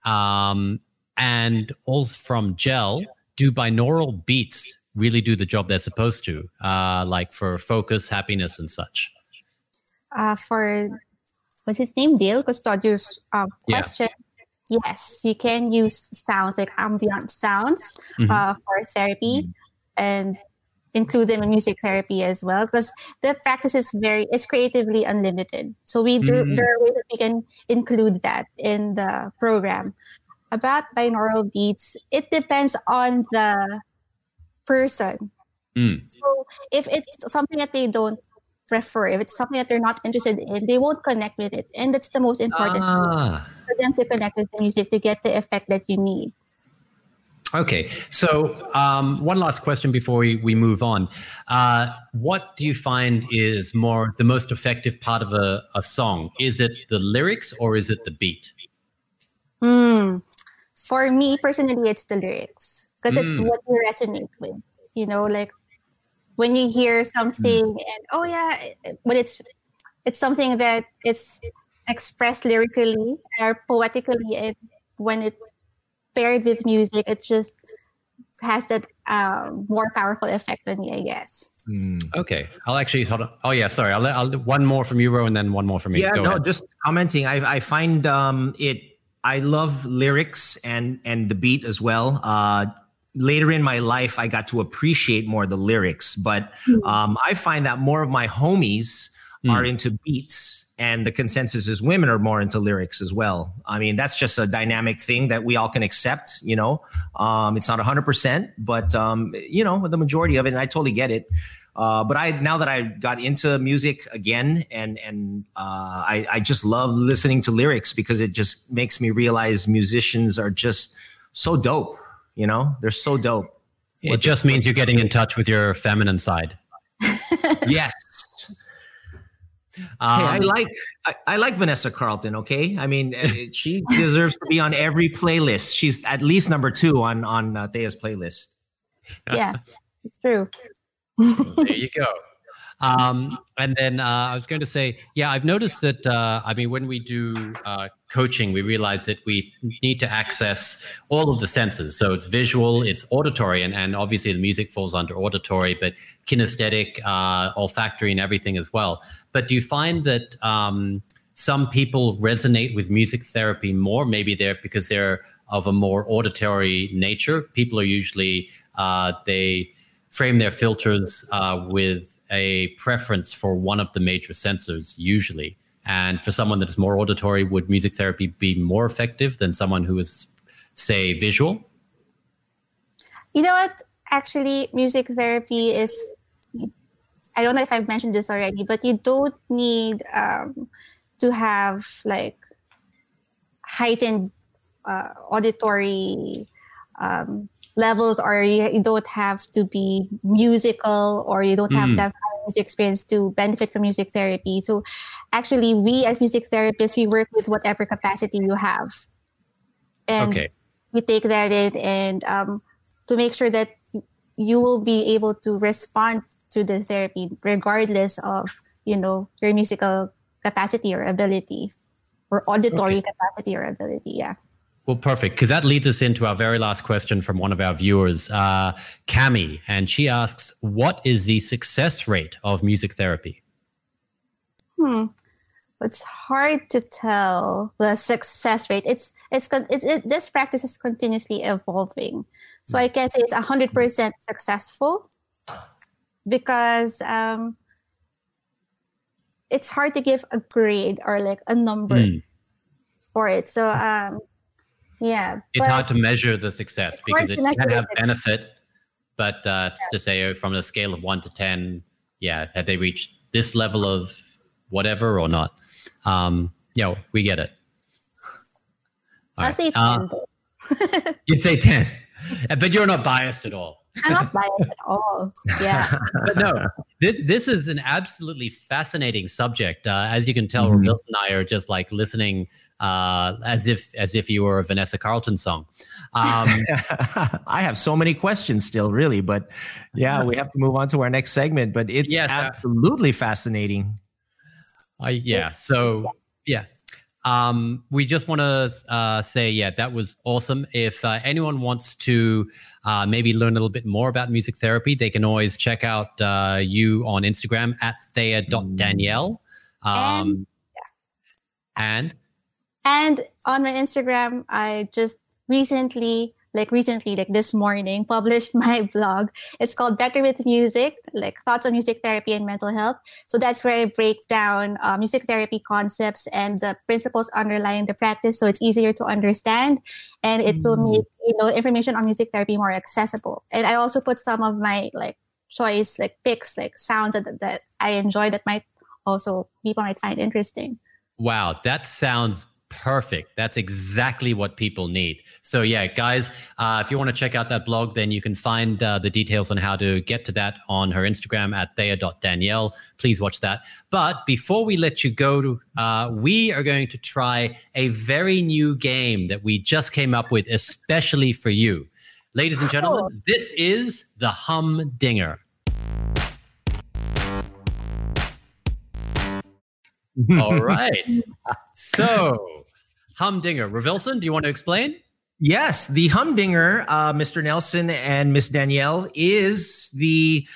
Um, and also from Gel, do binaural beats really do the job they're supposed to, uh, like for focus, happiness, and such? Uh, for what's his name? Dale Custodio's uh, Yeah. question. Yes, you can use sounds like ambient sounds Mhm. uh, for therapy and include them in music therapy as well because the practice is very is creatively unlimited so we do Mhm. there are ways that we can include that in the program about binaural beats it depends on the person Mm. so if it's something that they don't prefer if it's something that they're not interested in they won't connect with it and that's the most important thing, Ah, for them to connect with the music to get the effect that you need okay. So, um, one last question before we, we move on. Uh, what do you find is more the most effective part of a, a song? Is it the lyrics or is it the beat? Hmm. For me personally, it's the lyrics because it's Mm. what you resonate with. You know, like when you hear something and oh yeah, it- but it's it's something that it's expressed lyrically or poetically, and when it paired with music, it just has that uh, more powerful effect on you, I guess. Okay, I'll actually hold on. Oh yeah, sorry. I'll, I'll one more from you, Ro, and then one more from me. Yeah, Go no, ahead. just commenting. I I find um it. I love lyrics and and the beat as well. Uh, later in my life, I got to appreciate more the lyrics, but um, I find that more of my homies are into beats. And the consensus is women are more into lyrics as well. I mean, that's just a dynamic thing that we all can accept. You know, um, it's not hundred percent, but um, you know, the majority of it, and I totally get it. Uh, but I now that I got into music again, and and uh, I I just love listening to lyrics because it just makes me realize musicians are just so dope. You know, they're so dope. it just means you're getting in touch with your feminine side. Yes. Um, hey, I like I, I like Vanessa Carlton. Okay, I mean uh, she deserves to be on every playlist. She's at least number two on on uh, Thea's playlist. yeah, it's true. there you go. Um, and then uh, I was going to say, yeah, I've noticed that. Uh, I mean, when we do uh, coaching, we realize that we need to access all of the senses. So it's visual, it's auditory, and, and obviously the music falls under auditory, but kinesthetic, uh, olfactory, and everything as well. But do you find that um, some people resonate with music therapy more? Maybe they're because they're of a more auditory nature. People are usually uh, they frame their filters uh, with a preference for one of the major sensors usually and for someone that is more auditory would music therapy be more effective than someone who is say visual You know what? Actually, music therapy is. I don't know if I've mentioned this already, but you don't need um, to have like heightened uh, auditory um, levels, or you, you don't have to be musical, or you don't have Mm. to have music experience to benefit from music therapy. So, actually, we as music therapists, we work with whatever capacity you have, and Okay. we take that in and um, to make sure that you will be able to respond to the therapy regardless of you know your musical capacity or ability or auditory capacity or ability. Yeah. Well, perfect, because that leads us into our very last question from one of our viewers, uh, Cami, and she asks, "What is the success rate of music therapy?" Hmm. It's hard to tell the success rate. It's it's, it's it, this practice is continuously evolving. So I can't say it's hundred percent successful because um, it's hard to give a grade or like a number Hmm. for it. So um, yeah, It's hard to measure the success because it can have benefit, but uh, it's to say uh, from a scale of one to ten, yeah, have they reached this level of whatever or not? Um, you know, we get it. All I'll right. say Uh, 10. though. you'd say ten, but you're not biased at all. I'm not biased at all. Yeah. but no, this this is an absolutely fascinating subject. Uh, as you can tell, Mhm. Revilson and I are just like listening uh, as if as if you were a Vanessa Carlton song. Um, I have so many questions still, really, but yeah, we have to move on to our next segment. But it's Yes, uh, absolutely fascinating. I yeah. So yeah. Um, we just want to uh, say, yeah, that was awesome. If uh, anyone wants to uh, maybe learn a little bit more about music therapy, they can always check out uh, you on Instagram at thea.danielle. Um, and And on my Instagram, I just recently, like recently, like this morning, published my blog. It's called Better with Music, like thoughts on music therapy and mental health. So that's where I break down uh, music therapy concepts and the principles underlying the practice, so it's easier to understand, and it will make you know information on music therapy more accessible. And I also put some of my like choice, like picks, like sounds that, that I enjoy that might also people might find interesting. Wow, that sounds perfect. That's exactly what people need. So, yeah, guys, uh, if you want to check out that blog, then you can find uh, the details on how to get to that on her Instagram at thea.danielle. Please watch that. But before we let you go, uh, we are going to try a very new game that we just came up with, especially for you. Ladies and gentlemen, this is the Humdinger. All right. So, Humdinger. Revilson, do you want to explain? Yes, the Humdinger, uh, Mr. Nelson and Miss Danielle, is the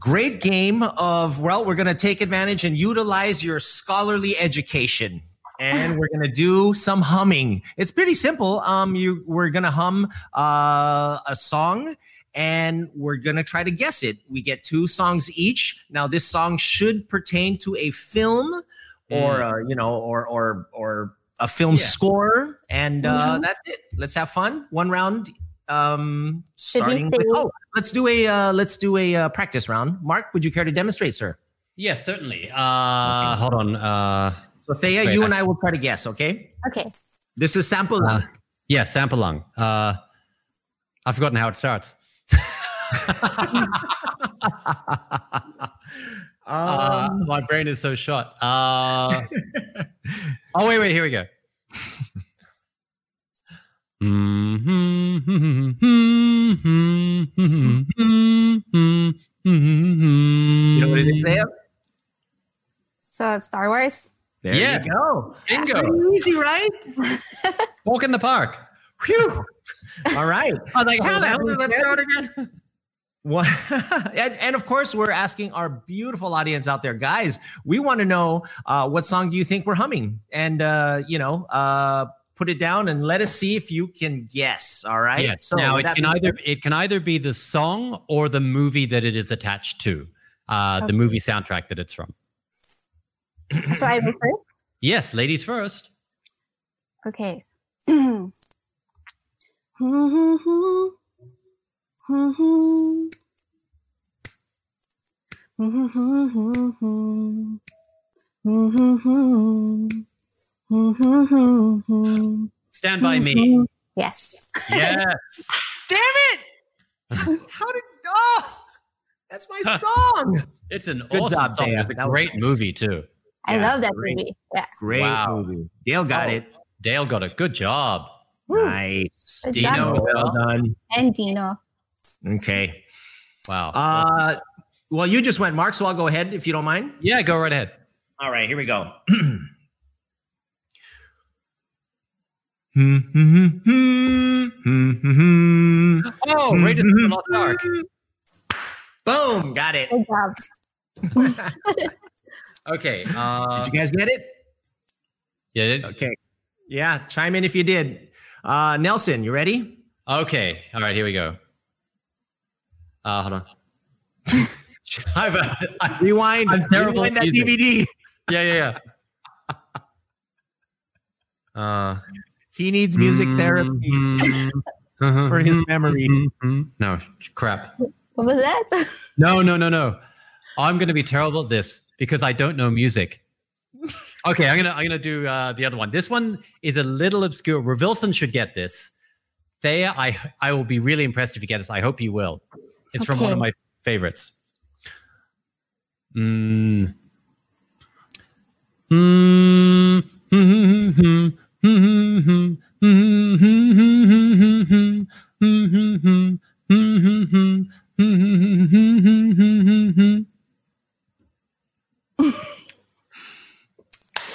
great game of, well, we're going to take advantage and utilize your scholarly education. And we're going to do some humming. It's pretty simple. Um, you, we're going to hum uh, a song and we're going to try to guess it. We get two songs each. Now, this song should pertain to a film or, uh, you know, or, or, or a film Yeah. score. And uh, Mhm. that's it. Let's have fun. One round. Um, Should we starting with, oh, let's do a, uh, let's do a uh, practice round. Mark, would you care to demonstrate, sir? Yes, certainly. Uh, Hold on. Uh, So Thea, Wait, you I- and I will try to guess, okay? Okay. This is sample. Uh, yeah, Sampalung. Uh, I've forgotten how it starts. Uh, um, my brain is so shot. Uh, oh, wait, wait, here we go. you you know what it is, Thea? So it's Star Wars. There Yeah. you go. Bingo. Pretty easy, right? Walk in the park. Phew. All right. I was like, how the hell did that start again? What, and, and of course, we're asking our beautiful audience out there, guys. We want to know uh, what song do you think we're humming, and uh, you know, uh, put it down and let us see if you can guess. All right. Yes. now it can being either it can either be the song or the movie that it is attached to, uh, the movie soundtrack that it's from. So I go first. Yes, ladies first. Okay. Stand by me. Yes. Yes. Damn it! How did? Oh, that's my song. It's an Good awesome job, song. Thea. It's a That great nice. movie too. I Yeah, love that great. movie. Yeah. Great Wow. movie. Dale got Oh, it. Dale got a good job. Nice. Good Dino, job. well done. And Dino. Okay. Wow. Uh, well, you just went, Mark. So I'll go ahead if you don't mind. yeah, go right ahead. All right, here we go. Mhm. Oh, Raiders of the Lost Ark. Boom, got it. Good job. Okay. Uh, Did you guys get it? yeah. Okay. Yeah, chime in if you did. Uh, Nelson, you ready? Okay. All right. Here we go. Uh, hold on. I'm, I- Rewind. I'm terrible Rewind that music. DVD. yeah, yeah, yeah. Uh, He needs music therapy for his memory. No, crap. What was that? No, no, no, no. I'm going to be terrible at this because I don't know music. Okay, I'm gonna I'm gonna do uh, the other one. This one is a little obscure. Revilson should get this. Thea, I I will be really impressed if you get this. I hope you will. It's from one of my favorites. Mm. Mm.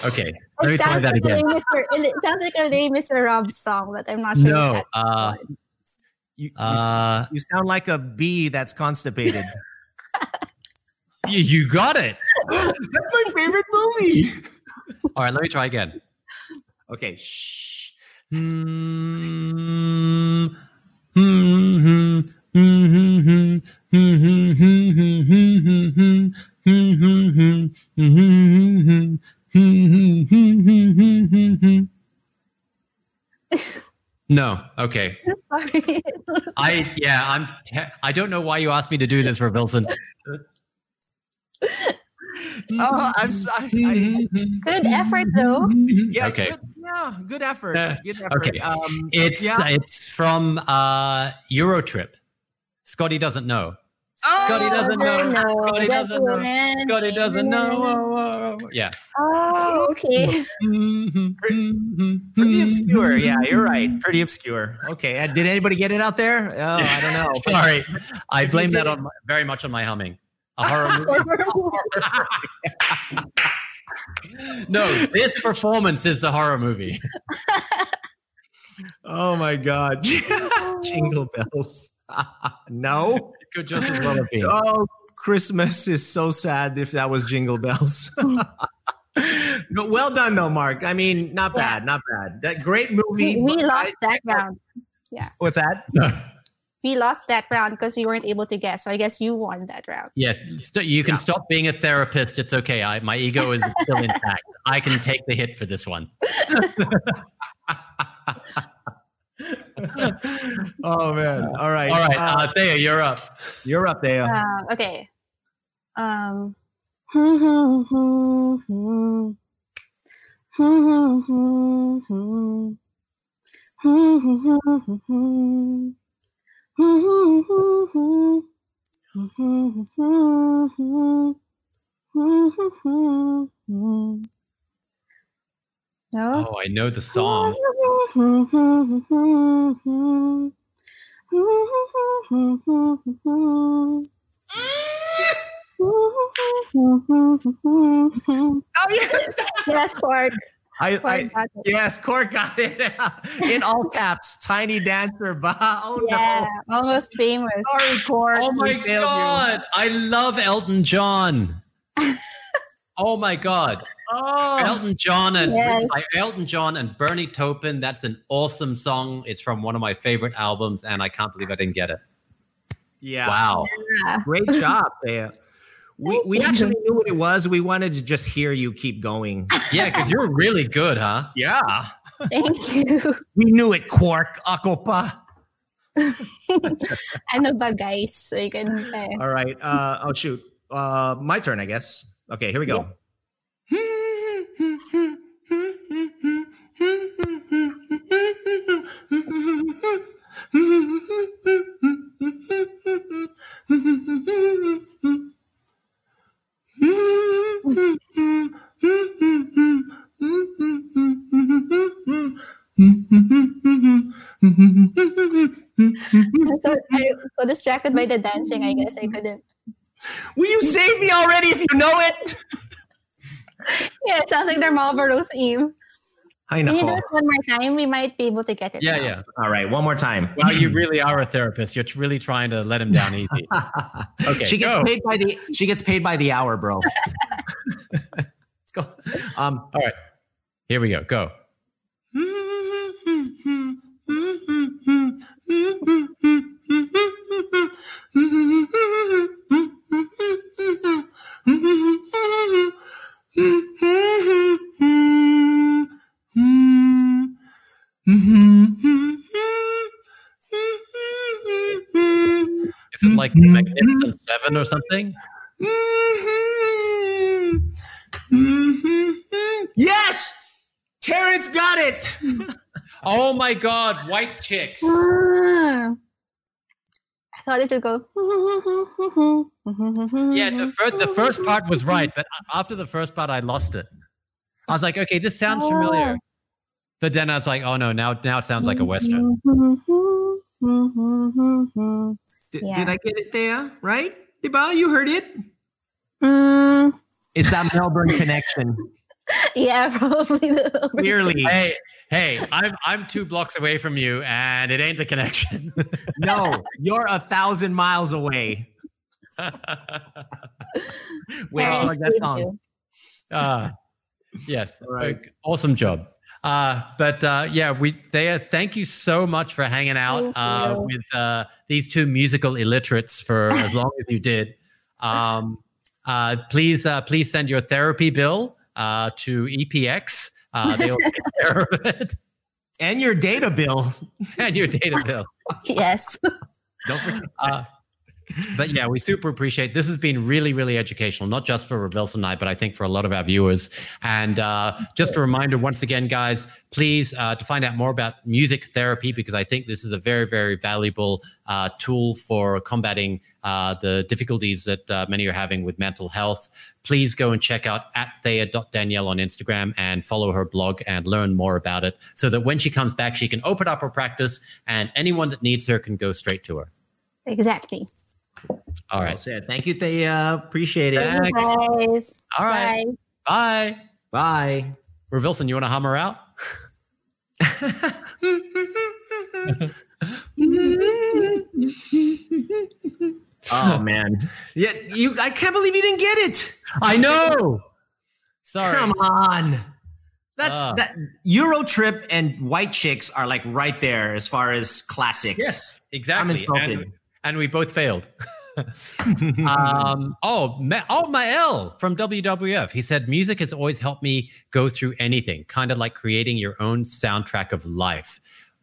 Okay, let me It try sounds, that like a again. Les Mr. it sounds like a Mr. Rob song, but I'm not sure. No, uh, one. You, you, uh, you sound like a bee that's constipated. you, you got it. that's my favorite movie. All right, let me try again. Okay, shh. Mm, No. Okay. Sorry. I yeah. I'm. Te- I don't know why you asked me to do this for Wilson. Oh, I'm sorry. I, Good effort, though. yeah, Okay. Good, yeah, good effort. Yeah, Good effort. okay. Um, It's yeah. it's from uh Eurotrip. Scotty doesn't know. Oh, Scotty doesn't know. No, Scotty that's doesn't know. wouldn't Scotty doesn't know. Yeah. Oh, okay. Pretty obscure. Yeah, you're right. Pretty obscure. Okay. uh, Did anybody get it out there? Oh, I don't know. Sorry, I blame that on my, very much on my humming. A horror movie. no, this performance is the horror movie. Oh my God. Jingle bells. no. It could just as well have been. Oh, Christmas is so sad if that was Jingle Bells. no, well done though, Mark. I mean, not Yeah. bad, not bad. That great movie. we, we lost I- that round. Yeah. What's that? We lost that round because we weren't able to guess. So I guess you won that round. Yes, st- you can Yeah. stop being a therapist. It's okay. I, my ego is still intact. I can take the hit for this one. Oh man. All right. All right, Uh, uh, Thea, you're up. you're up there. Uh, okay. Um. No. Oh, I know the song. oh yes. yes, Quark. I, Quark I yes, Quark got it in all caps. Tiny dancer. Bah. Oh Yeah, almost famous. Sorry, Quark. Oh my We failed you. god, I love Elton John. oh my god, Oh. Elton John and Yes. by Elton John and Bernie Taupin. That's an awesome song. It's from one of my favorite albums, and I can't believe I didn't get it. Yeah. Wow. Great job there. We, we actually knew what it was. We wanted to just hear you keep going. Yeah, because you're really good, huh? Yeah. Thank you. We knew it, Quark. Akopa. ano ba, guys? So you can. Uh, All right. Uh, oh, shoot. Uh, my turn, I guess. Okay, here we go. So, I, so distracted by the dancing, I guess I couldn't. Will you save me already if you know it? Yeah, it sounds like their Marlboro theme. Hi, Can you do it one more time? We might be able to get it. Yeah, now. yeah. All right, one more time. Well, you really are a therapist. You're really trying to let him down easy. Okay, she gets go. paid by the she gets paid by the hour, bro. Let's go. Um, All right. Here we go. Go. Is it like the Magnificent Seven or something? yes, Terrence got it. Oh my God, White Chicks. Ah. I thought it would go. Yeah, the, fir- the first part was right, but after the first part, I lost it. I was like, okay, this sounds familiar. But then I was like, oh no, now now it sounds like a western. Did, Yeah. did I get it there? Right, Diba? You heard it. Mm, It's that Melbourne connection. yeah, probably. the- Clearly, Hey, hey, I'm I'm two blocks away from you, and it ain't the connection. no, you're a thousand miles away. Wait, Terrence plug that song. you. uh, yes, Right. awesome job. Uh, but uh, yeah, we they thank you so much for hanging out uh, with uh, these two musical illiterates for as long as you did. Um, uh, please, uh, please send your therapy bill uh, to EPX. Uh, they'll take care of it, And your data bill. and your data bill. Yes. Don't forget. Uh, but yeah, we super appreciate this has been really, really educational, not just for Revilson and I, but I think for a lot of our viewers. And uh, just a reminder once again, guys, please uh, to find out more about music therapy, because I think this is a very, very valuable uh, tool for combating uh, the difficulties that uh, many are having with mental health. Please go and check out at thea.danielle on Instagram and follow her blog and learn more about it so that when she comes back, she can open up her practice and anyone that needs her can go straight to her. Exactly. All right. Well Thank you, Thea. Appreciate it. Yeah. Thank you guys. All right. Bye. Bye. Bye. Revilson, you want to hum her out? Oh man. Yeah, you I can't believe you didn't get it. I know. Sorry. Come on. That's Ah. that Euro Trip and White Chicks are like right there as far as classics. Yes, exactly. I'm insulted. And, and we both failed. um, oh, Ma- oh, Mael from WWF. He said, "Music has always helped me go through anything, kind of like creating your own soundtrack of life."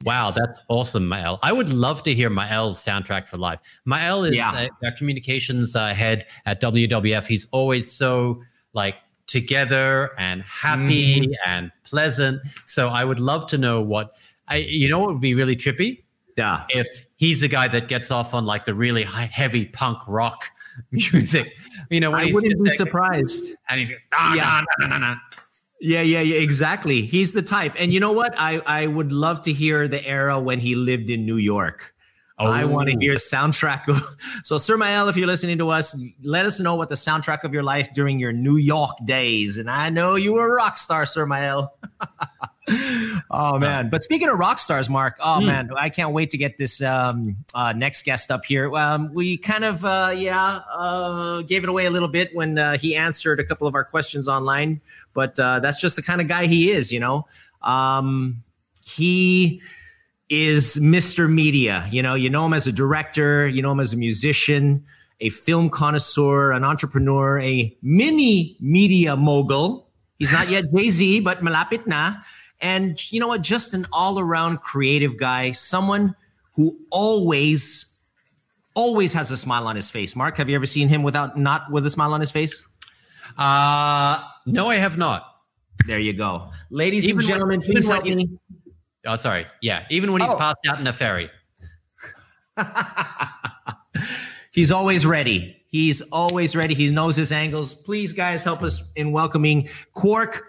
Wow, that's awesome, Mael. I would love to hear Mael's soundtrack for life. Mael is Yeah. uh, our communications uh, head at WWF. He's always so like together and happy and pleasant. So I would love to know what I. You know, what would be really trippy Yeah. if he's the guy that gets off on like the really high, heavy punk rock music. You know, I wouldn't be like- surprised. And he's nah, Yeah. nah, nah, nah, nah, nah. Yeah, yeah, yeah, exactly. He's the type. And you know what? I I would love to hear the era when he lived in New York. I want to Oh. hear soundtrack. So, Sir Mael, if you're listening to us, let us know what the soundtrack of your life during your New York days. And I know you were a rock star, Sir Mael. oh man! But speaking of rock stars, Mark, oh man, I can't wait to get this um, uh, next guest up here. Um, we kind of, uh, yeah, uh, gave it away a little bit when uh, he answered a couple of our questions online, but uh, that's just the kind of guy he is, you know. Um, he is Mr. Media. You know, you know him as a director, you know him as a musician, a film connoisseur, an entrepreneur, a mini media mogul. He's not yet Jay Z, but malapit na. And you know what? Just an all around creative guy, someone who always, always has a smile on his face. Mark, have you ever seen him without not with a smile on his face? Uh, no, I have not. There you go. Ladies Even and gentlemen, even please help me. Oh, sorry. Yeah, even when he's Oh. passed out in a ferry. He's always ready. He's always ready. He knows his angles. Please, guys, help us in welcoming Quark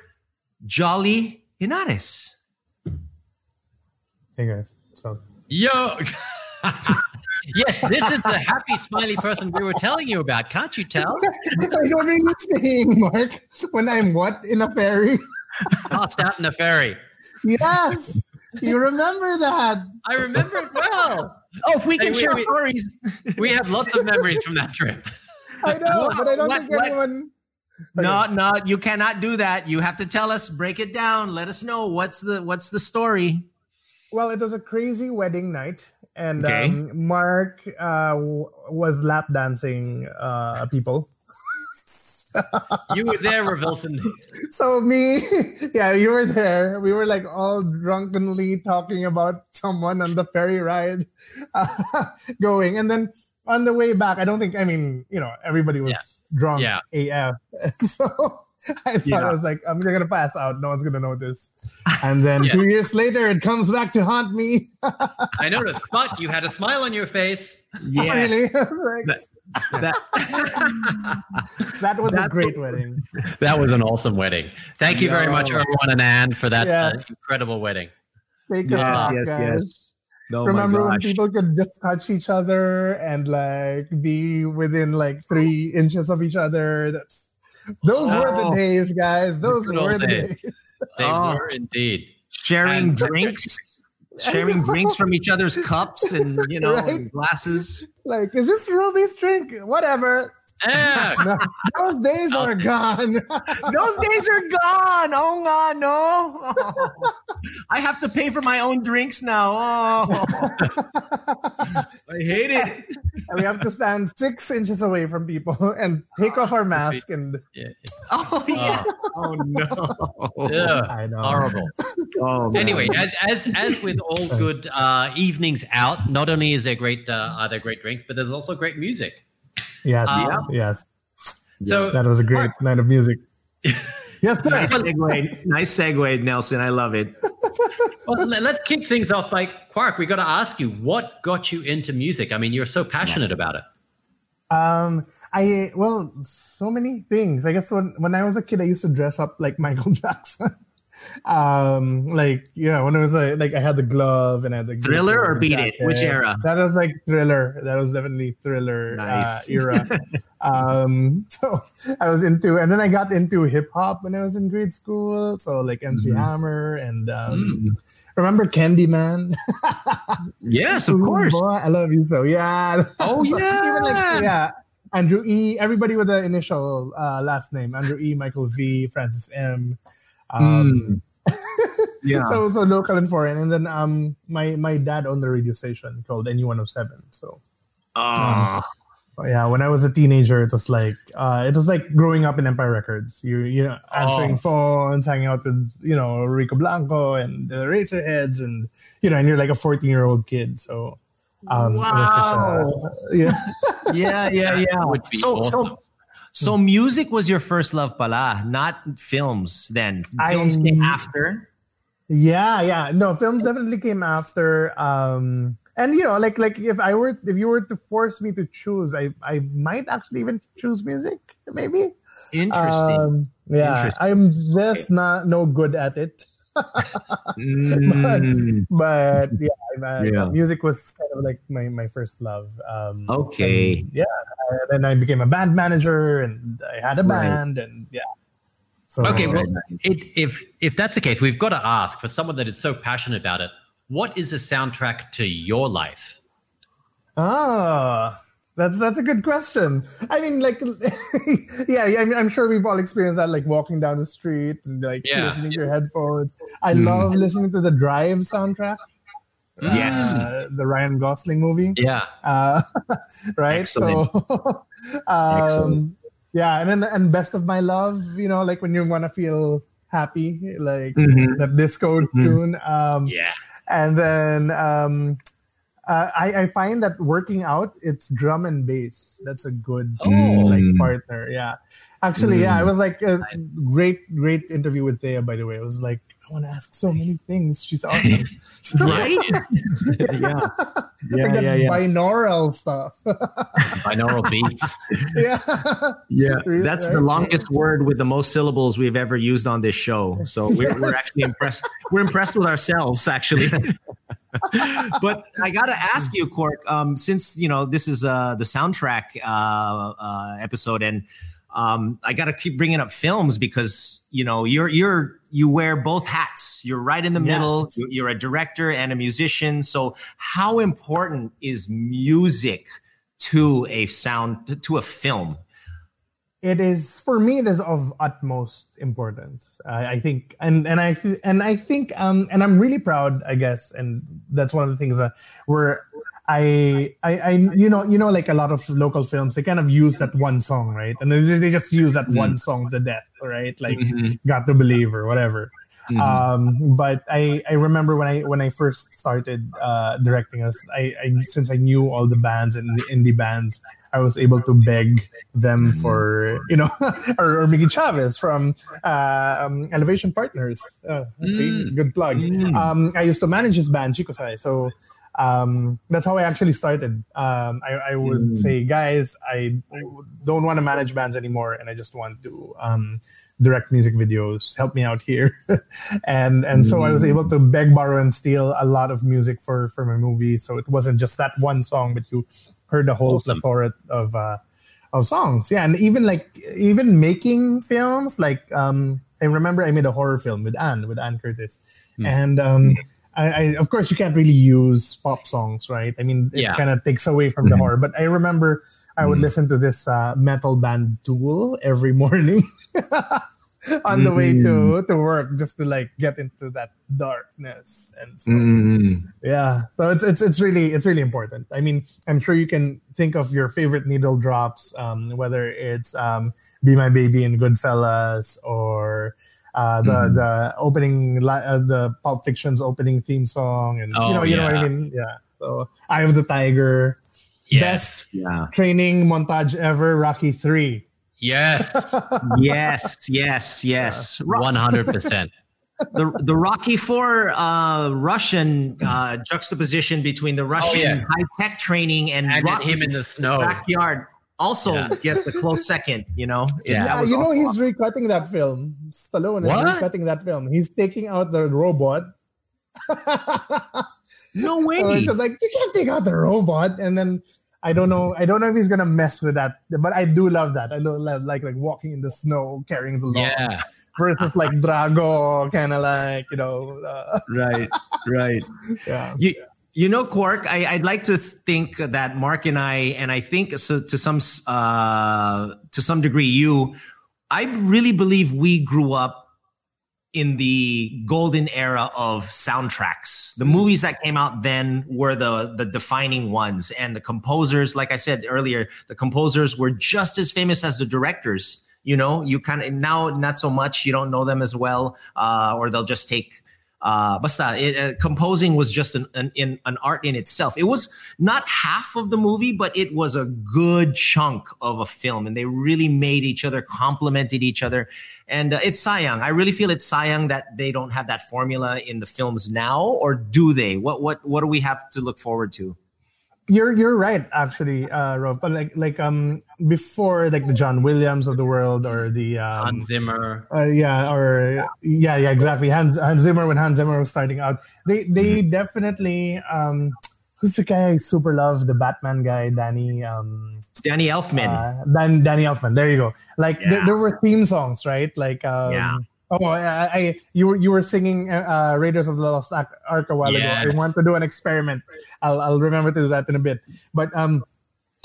Jolly Henares. Hey guys, so Yo. yes, this is the happy, smiley person we were telling you about. Can't you tell? I don't really saying, Mark, when I'm what in a ferry. Passed out in a ferry. Yes, you remember that? I remember it well. Oh, if we can we- share we- stories. We have lots of memories from that trip. I know, but I don't What- think what- anyone. No, no, you cannot do that. You have to tell us, break it down, let us know what's the what's the story. Well, it was a crazy wedding night, and Okay. um, Mark uh, w- was lap dancing uh, people. You were there, Revilson. So me, yeah, you were there. We were like all drunkenly talking about someone on the ferry ride uh, going, and then on the way back, I don't think. I mean, you know, everybody was drunk Yeah. AF. so I thought Yeah. I was like, I'm gonna pass out. No one's gonna notice. And then Yeah. two years later, it comes back to haunt me. I noticed, but you had a smile on your face. Yes. Really? Like, That- that was a That's great wedding. That was an awesome wedding. Thank you very much, No. Erwan and Anne, for that uh, incredible wedding. Take us yes, back, yes, guys. yes. Oh Remember when people could just touch each other and like be within like three inches of each other? That's those were the Oh. days, guys. Those good were the days. days. They Oh. were indeed. sharing And- drinks, sharing drinks from each other's cups and you know Right? and glasses. Like, is this Ruby's drink? Whatever. Yeah. No, those days are gone. Those days are gone. Oh nga, no. Oh. I have to pay for my own drinks now. Oh. I hate it. we have to stand six inches away from people and take off our mask. And Yeah. Oh yeah. Oh no. Ugh. I know. Horrible. Oh, man. Anyway, as, as as with all good uh, evenings out, not only is there great uh, are there great drinks, but there's also great music. Yes, Uh, yes, So that was a great night of music. yes, nice segue. Nice segue, Nelson. I love it. well, let- let's kick things off by Quark. We got to ask you, what got you into music? I mean, you're so passionate about it. Um, I well, so many things. I guess when when I was a kid, I used to dress up like Michael Jackson. Um, like yeah, when I was a, like I had the glove and I had the Thriller or Beat It? Which era? That was like Thriller. That was definitely Thriller uh, era. um, so I was into, and then I got into hip hop when I was in grade school. So like MC Mm-hmm. Hammer and um, Mm. remember Candyman. Yes, of Ooh, course. boy, I love you so. Yeah. Oh, So Even like yeah. yeah. Andrew E. Everybody with the initial uh, last name. Andrew E. Michael V. Francis M. Um, Yeah. So so local and foreign, and then um my my dad owned a radio station called NU one hundred seven. So Oh, yeah, when I was a teenager, it was like uh, it was like growing up in Empire Records. You you know answering phones, hanging out with you know Rico Blanco and the Razorheads, and you know, and you're like a fourteen year old kid. So um, it was such a- yeah. yeah, yeah, yeah. would so, awesome. so, so music was your first love, pala, not films. Then I- films came after. Yeah, yeah. No, films definitely came after. Um, and you know, like like if I were if you were to force me to choose, I I might actually even choose music, maybe. Interesting. Um, yeah, Interesting. I'm just not no good at it. Mm, But yeah, I- I- Yeah. music was kind of like my my first love. Um, Okay. and yeah, and then I became a band manager, and I had a Right. band, and yeah. So Okay, well, it, if if that's the case, we've got to ask for someone that is so passionate about it. What is a soundtrack to your life? Ah, that's that's a good question. I mean, like, yeah, yeah, I mean, I'm sure we've all experienced that, like walking down the street and like Yeah. listening to your headphones. I love listening to the Drive soundtrack. Yes. uh, the Ryan Gosling movie. Yeah, Uh, right. Excellent. So, um, Excellent. yeah, and then and best of my love, you know, like when you want to feel happy, like Mhm. that disco tune. Um, yeah. and then um, uh, I, I find that working out it's drum and bass that's a good like partner yeah actually yeah it was like a great great interview with Thea by the way it was like I want to ask so many things she's awesome right? yeah. like that binaural stuff Binaural beats. yeah Yeah, Really, that's the right? longest word with the most syllables we've ever used on this show. So we're, we're actually impressed. We're impressed with ourselves, actually. But I gotta ask you, Quark, um, since you know this is uh, the soundtrack uh, uh, episode, and um, I got to keep bringing up films because you know you're you're you wear both hats. You're right in the middle. Yes. You- You're a director and a musician. So how important is music to a sound to- to a film? It is for me it is of utmost importance. I, I think and and i th- and i think um and i'm really proud i guess and that's one of the things that where I, I i you know you know like a lot of local films they kind of use that one song right? And they, they just use that one song to death right? Like got to believe or whatever um but i i remember when i when i first started uh directing us i, I since i knew all the bands and the indie bands i was able to beg them for you know or, or Miggy Chavez from uh, um, Elevation Partners. Uh, let's see, good plug. Um, I used to manage his band Chicosci, so um, that's how I actually started. Um, I, I would say, guys, I don't want to manage bands anymore, and I just want to um, direct music videos. Help me out here, and and so I was able to beg, borrow, and steal a lot of music for for my movie. So it wasn't just that one song, but you heard the whole plethora of. Uh, of songs yeah and even like even making films like um i remember i made a horror film with anne with anne curtis and um I, I of course you can't really use pop songs right i mean it Yeah. kind of takes away from the horror but i remember i would listen to this uh, metal band tool every morning on the way to to work just to like get into that darkness and so yeah. So it's it's it's really it's really important. I mean i'm sure you can think of your favorite needle drops um whether it's um be my baby in goodfellas or uh the the opening uh, the pulp fiction's opening theme song and you Oh, know you know what i mean? Yeah. So eye of the tiger Yes. Yeah. training montage ever rocky 3 Yes. yes, yes, yes. One hundred percent. the the Rocky Four uh, Russian uh, juxtaposition between the Russian yeah. high tech training and, And Rocky him in the snow. backyard also Yeah. get the close second. You know, Yeah. yeah you know also he's recutting that film stallone What? is recutting that film he's taking out the robot no way. So it's just like you can't take out the robot, and then I don't know. I don't know if he's gonna mess with that, but I do love that. I love like like walking in the snow, carrying the logs Yeah. versus like Drago, kind of like you know, uh, right, right. yeah. You, you know, Quark, I, I'd like to think that Mark and I, and I think so to some uh, to some degree, you, I really believe we grew up in the golden era of soundtracks. The movies that came out then were the the defining ones, and the composers, like I said earlier, the composers were just as famous as the directors. You know, you kind of now not so much. You don't know them as well, uh, or they'll just take uh, basta, it, uh, composing was just an, an in, an art in itself. It was not half of the movie, but it was a good chunk of a film, and they really made each other complemented each other. And uh, it's sayang. I really feel it's sayang that they don't have that formula in the films now, or do they? What what what do we have to look forward to? You're you're right, actually, uh, Rove. But like like um before like the John Williams of the world or the um, Hans Zimmer. Uh, yeah, or yeah, yeah, exactly. Hans Hans Zimmer when Hans Zimmer was starting out, they they definitely um, who's the guy I super love the Batman guy Danny um Danny Elfman. uh, Dan Danny Elfman. There you go. Like there, there were theme songs, right? Like um, Yeah. Oh, I, I you were you were singing uh, Raiders of the Lost Ark Ark a while ago. I want to do an experiment. I'll I'll remember to do that in a bit. But um,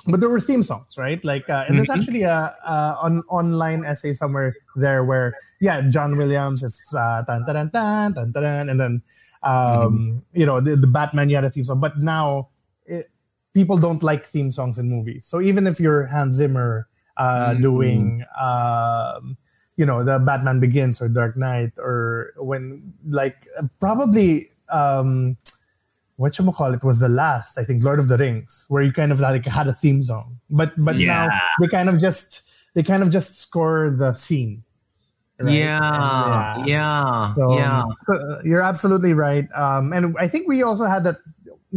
but there were theme songs, right? Like, uh, and there's actually a, a an online essay somewhere there where, yeah, John Williams is uh, tan tan tan tan tan, and then, um, you know, the, the Batman you had a theme song, but now it, people don't like theme songs in movies. So even if you're Hans Zimmer uh, doing, um, you know, the Batman Begins or Dark Knight, or when like probably. Um, what you call it was the last, I think, Lord of the Rings, where you kind of like had a theme song. But but now they kind of just they kind of just score the scene. right? Yeah, And, yeah, So, yeah. so, uh, you're absolutely right. Um, and I think we also had that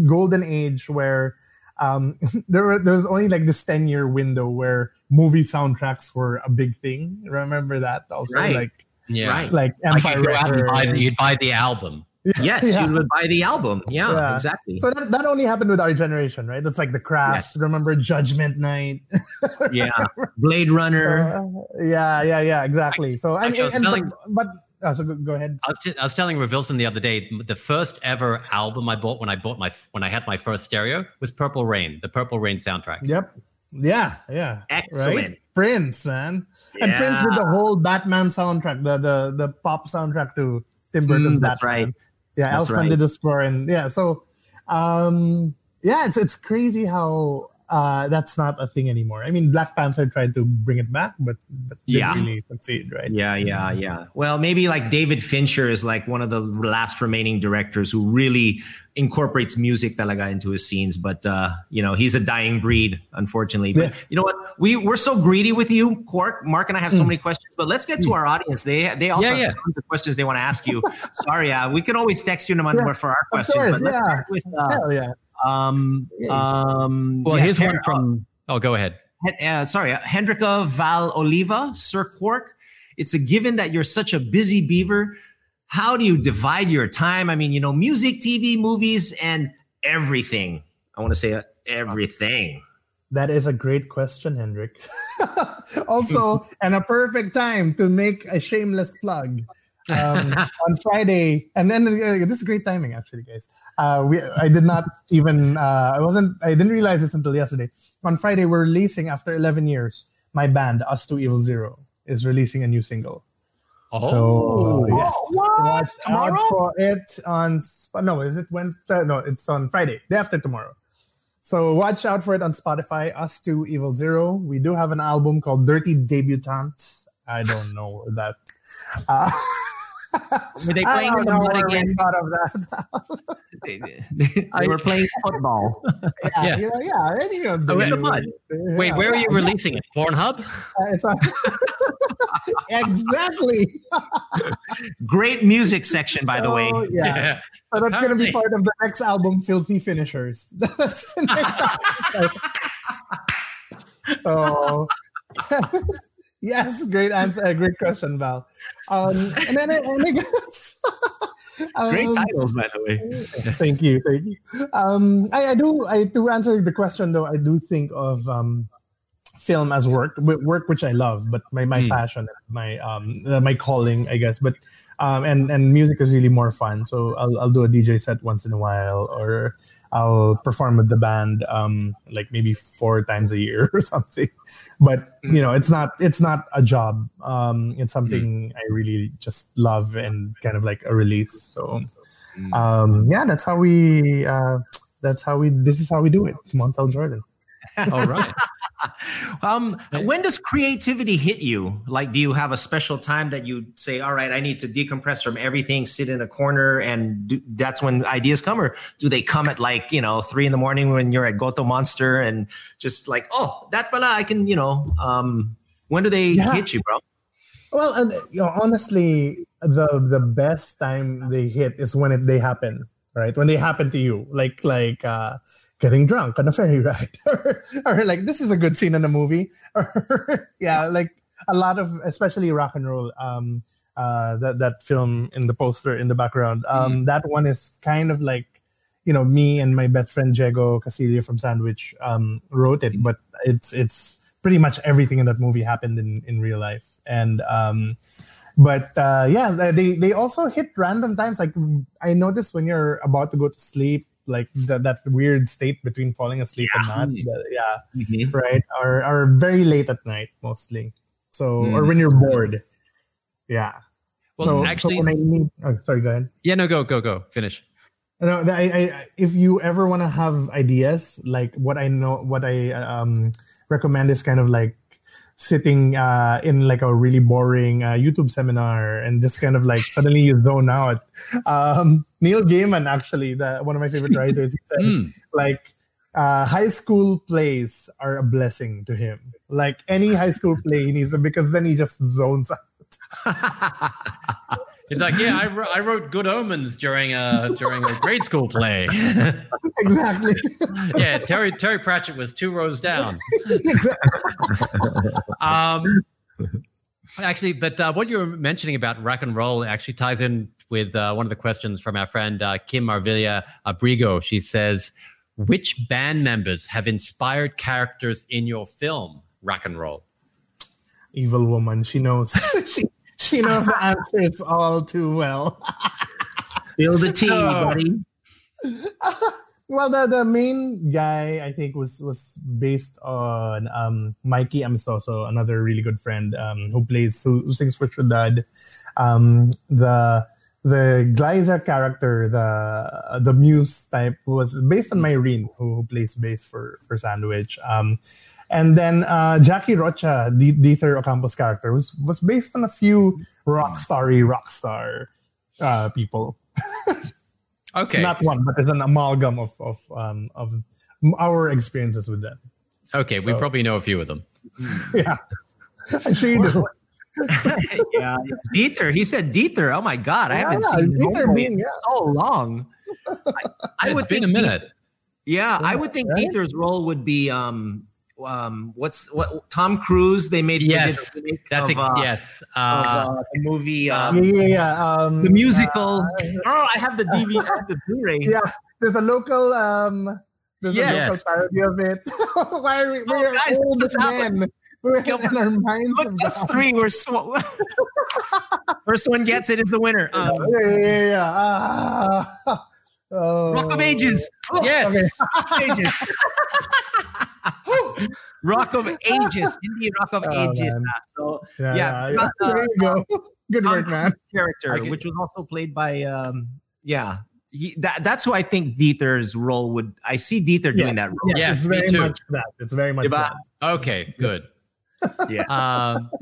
golden age where um, there were there was only like this ten year window where movie soundtracks were a big thing. Remember that also, Right. like Yeah. Right. like Like you'd go out and buy, you'd buy the album. Yes, Yeah. you would buy the album. Yeah, Yeah. exactly. So that, that only happened with our generation, right? That's like the crafts. Yes. Remember Judgment Night? yeah, Blade Runner. Uh, yeah, yeah, yeah, exactly. So I Actually, I was and, telling- but, but uh, so go, ahead. I was, t- I was telling Revilson the other day, the first ever album I bought when I bought my when I had my first stereo was Purple Rain, the Purple Rain soundtrack. Yep. Yeah, yeah. Excellent. Right? Prince, man. yeah. And Prince did the whole Batman soundtrack, the the the pop soundtrack to Tim Burton's Mm, that's Batman. right. Yeah, That's Elfman right. did the score, and yeah, so um, yeah, it's it's crazy how uh, that's not a thing anymore. I mean, Black Panther tried to bring it back, but, but didn't Yeah. really succeed, right? Yeah, yeah, yeah. Well, maybe like David Fincher is like one of the last remaining directors who really incorporates music talaga into his scenes. But uh, you know, he's a dying breed, unfortunately. But Yeah. you know what? We we're so greedy with you, Quark. Mark and I have so many questions, but let's get to our audience. They they also Yeah, yeah. have tons of questions they want to ask you. Sorry, uh, we can always text you naman Yeah, for our Of questions. course, but let's yeah. start with uh, Hell yeah. Um um. Well, yeah, here's Ter- one from. Oh, go ahead. uh, sorry, uh, Hendrika Val Oliva, Sir Quark. It's a given that you're such a busy beaver. How do you divide your time? I mean, you know, music, TV, movies, and everything. I want to say uh, everything. That is a great question, Hendrik. also, and a perfect time to make a shameless plug. Um, on Friday, and then uh, this is great timing, actually, guys. Uh, we I did not even uh, I wasn't I didn't realize this until yesterday. On Friday, we're releasing after 11 years. My band, Us to Evil Zero, is releasing a new single. Oh, So yes, what? watch Tomorrow? out for it on no, is it Wednesday? No, it's on Friday, day after tomorrow. So watch out for it on Spotify. Us to Evil Zero. We do have an album called Dirty Debutantes. I don't know that. Uh, Were they playing in the mud where we again? Thought of that. They, they- they were playing football. yeah, Yeah. you know, yeah, I you know, Oh, in the they- mud. wait, yeah, where are you yeah, releasing it? Pornhub? uh, It's on, exactly. Great music section, by the way. Oh, yeah. So that's going to be part of the next album, Filthy Finishers. That's the next album. so, yes, great answer. uh, Great question, Val. Um, and then I, and I guess. Great um, titles, by the way. thank you, thank you. Um, I, I do. I to answer the question though, I do think of um, film as work, work which I love, but my my Hmm. passion, my um, uh, my calling, I guess. But um, and and music is really more fun. So I'll I'll do a DJ set once in a while, or I'll perform with the band, um, like maybe four times a year or something. But you know, it's not it's not a job. Um, it's something I really just love and kind of like a release. So um, yeah, that's how we. Uh, that's how we. This is how we do it. Montel Jordan. All right. Um, when does creativity hit you? Like, do you have a special time that you say, "All right, I need to decompress from everything, sit in a corner," and do, that's when ideas come, or do they come at like you know three in the morning when you're at Goto Monster and just like, "Oh, that pala, I can," you know? Um, when do they Yeah. hit you, bro? Well, and, you know, honestly, the the best time they hit is when it, they happen, right? When they happen to you, like like uh, getting drunk on a ferry ride, or, or like this is a good scene in a movie, or yeah, like a lot of especially rock and roll. Um, uh, that that film in the poster in the background. Um, that one is kind of like you know me and my best friend Diego Castillo from Sandwich um, wrote it, but it's it's pretty much everything in that movie happened in in real life and um but uh yeah they they also hit random times like i noticed when you're about to go to sleep like that that weird state between falling asleep and not yeah. right? Or or very late at night mostly. So or when you're bored. Yeah. Well, so, actually- so when i need oh, sorry go ahead. Yeah, no, go, go, go. Finish. no, I, I, if you ever want to have ideas, like what I know, what I um, recommend is kind of like sitting uh, in like a really boring uh, YouTube seminar and just kind of like suddenly you zone out. Um, Neil Gaiman, actually, the, one of my favorite writers, he said Mm. like uh, high school plays are a blessing to him. Like any high school play, he needs because then he just zones out. He's like, yeah, I, wr- I wrote Good Omens during a during a grade school play. exactly. yeah, Terry Terry Pratchett was two rows down. um, actually, but uh, what you were mentioning about rock and roll actually ties in with uh, one of the questions from our friend uh, Kim Marvilla Abrigo. She says, "Which band members have inspired characters in your film Rock and Roll?" Evil woman. She knows. she, she knows the answers all too well. Spill the tea, So- buddy. Well, the, the main guy I think was was based on um, Mikey Amistoso, another really good friend um, who plays who, who sings for Ciudad. Um, the the Glaiza character, the the Muse type, was based on Myrene, who, who plays bass for for Sandwich. Um, and then uh, Jackie Rocha, the Dieter Ocampos character, was was based on a few rock starry rock star uh, people Okay. not one, but it's an amalgam of of um, of our experiences with them. okay, we probably know a few of them. Yeah, I'm sure you do. yeah, Dieter. He said Dieter. Oh my God, I haven't Yeah, seen Dieter Homeboy being- in yeah. so long. I, I It's would been think a minute. Yeah, I would think right? Dieter's role would be um um what's what Tom Cruise. They made Yes, a remake that's of, ex- uh, yes. of, Uh, uh, the movie Yeah, um, yeah, yeah. Um, the musical. uh, oh, I have the DVD, I have the Blu-ray. yeah, there's a local um, there's Yes. a local parody of it. Why are we? Oh, We're guys, old what's men. We're in our minds. Look, have us gone. three were sw- first one gets it is the winner. Um, Yeah, yeah, yeah. yeah. Ah. Oh. Rock of Ages. Oh, yes. Okay. Rock of Ages. Rock of Ages, Indian Rock of Oh, Ages. man. Uh, So Yeah, Yeah, yeah, yeah. uh, there you go. Good work, man. Character, which was also played by um yeah. He, that, that's who I think Dieter's role would. I see Dieter doing that role. Yes, it's me very too. much that. It's very much Diba? that. Okay, good. Yeah. Um,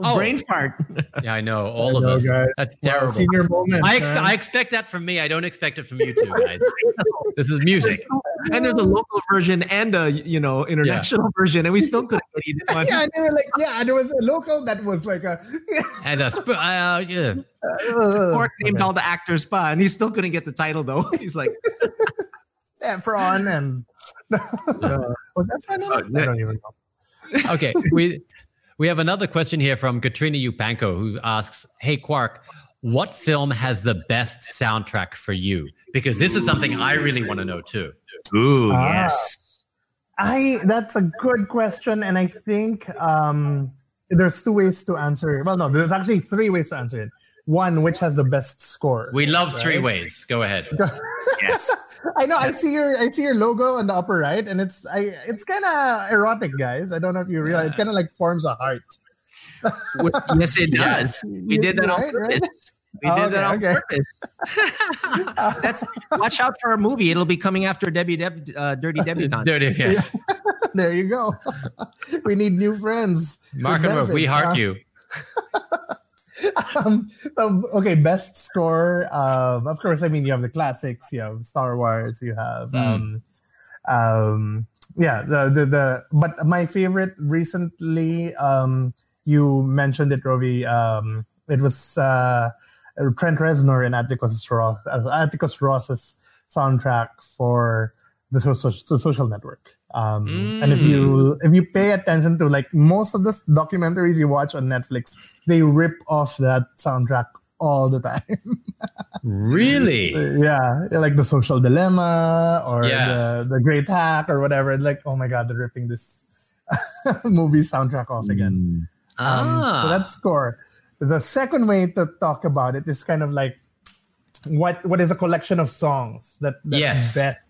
Oh. Brain fart. yeah, I know all of know, us. guys. That's Wow, terrible. senior moment. I, ex- man. I expect that from me. I don't expect it from you two guys. this is music. and there's a local version and a you know international version, and we still couldn't get either one. yeah, and they were like, yeah, there was a local that was like a yeah. And a sp- uh, yeah. Quark named all the actors spa, and he still couldn't get the title though. He's like, Efron and was Efron? in it? I don't even know. Okay, we we have another question here from Katrina Upanko who asks, "Hey Quark, what film has the best soundtrack for you? Because this is something I really want to know too." "Ooh, Ah. yes, I that's a good question, and I think um, there's two ways to answer. Well, no, there's actually three ways to answer it. One, which has the best score. We love three ways. Go ahead. yes." I know. I see your I see your logo on the upper right, and it's I it's kind of erotic, guys. I don't know if you realize. It kind of like forms a heart. yes, it does. We did that on Right, right. purpose. We Oh, did that on okay. purpose. That's watch out for our movie. It'll be coming after Debbie Deb, uh, Dirty Debutante. Dirty, yes. There you go. we need new friends. Mark and Murph, we heart Uh, you. um, so okay, best score. Um, of course, I mean you have the classics. You have Star Wars. You have Mm. um, um, yeah, the, the the. But my favorite recently, um, you mentioned it, Rovi. Um, it was uh, Trent Reznor and Atticus Ross. Uh, Atticus Ross's soundtrack for the social, the social network. Um, And if you if you pay attention to like most of the documentaries you watch on Netflix, they rip off that soundtrack all the time. Really? yeah, like the social dilemma or Yeah. the the great hack or whatever. Like, oh my god, they're ripping this movie soundtrack off again. Um, Ah. So that's score. The second way to talk about it is kind of like what what is a collection of songs that, that Yes. best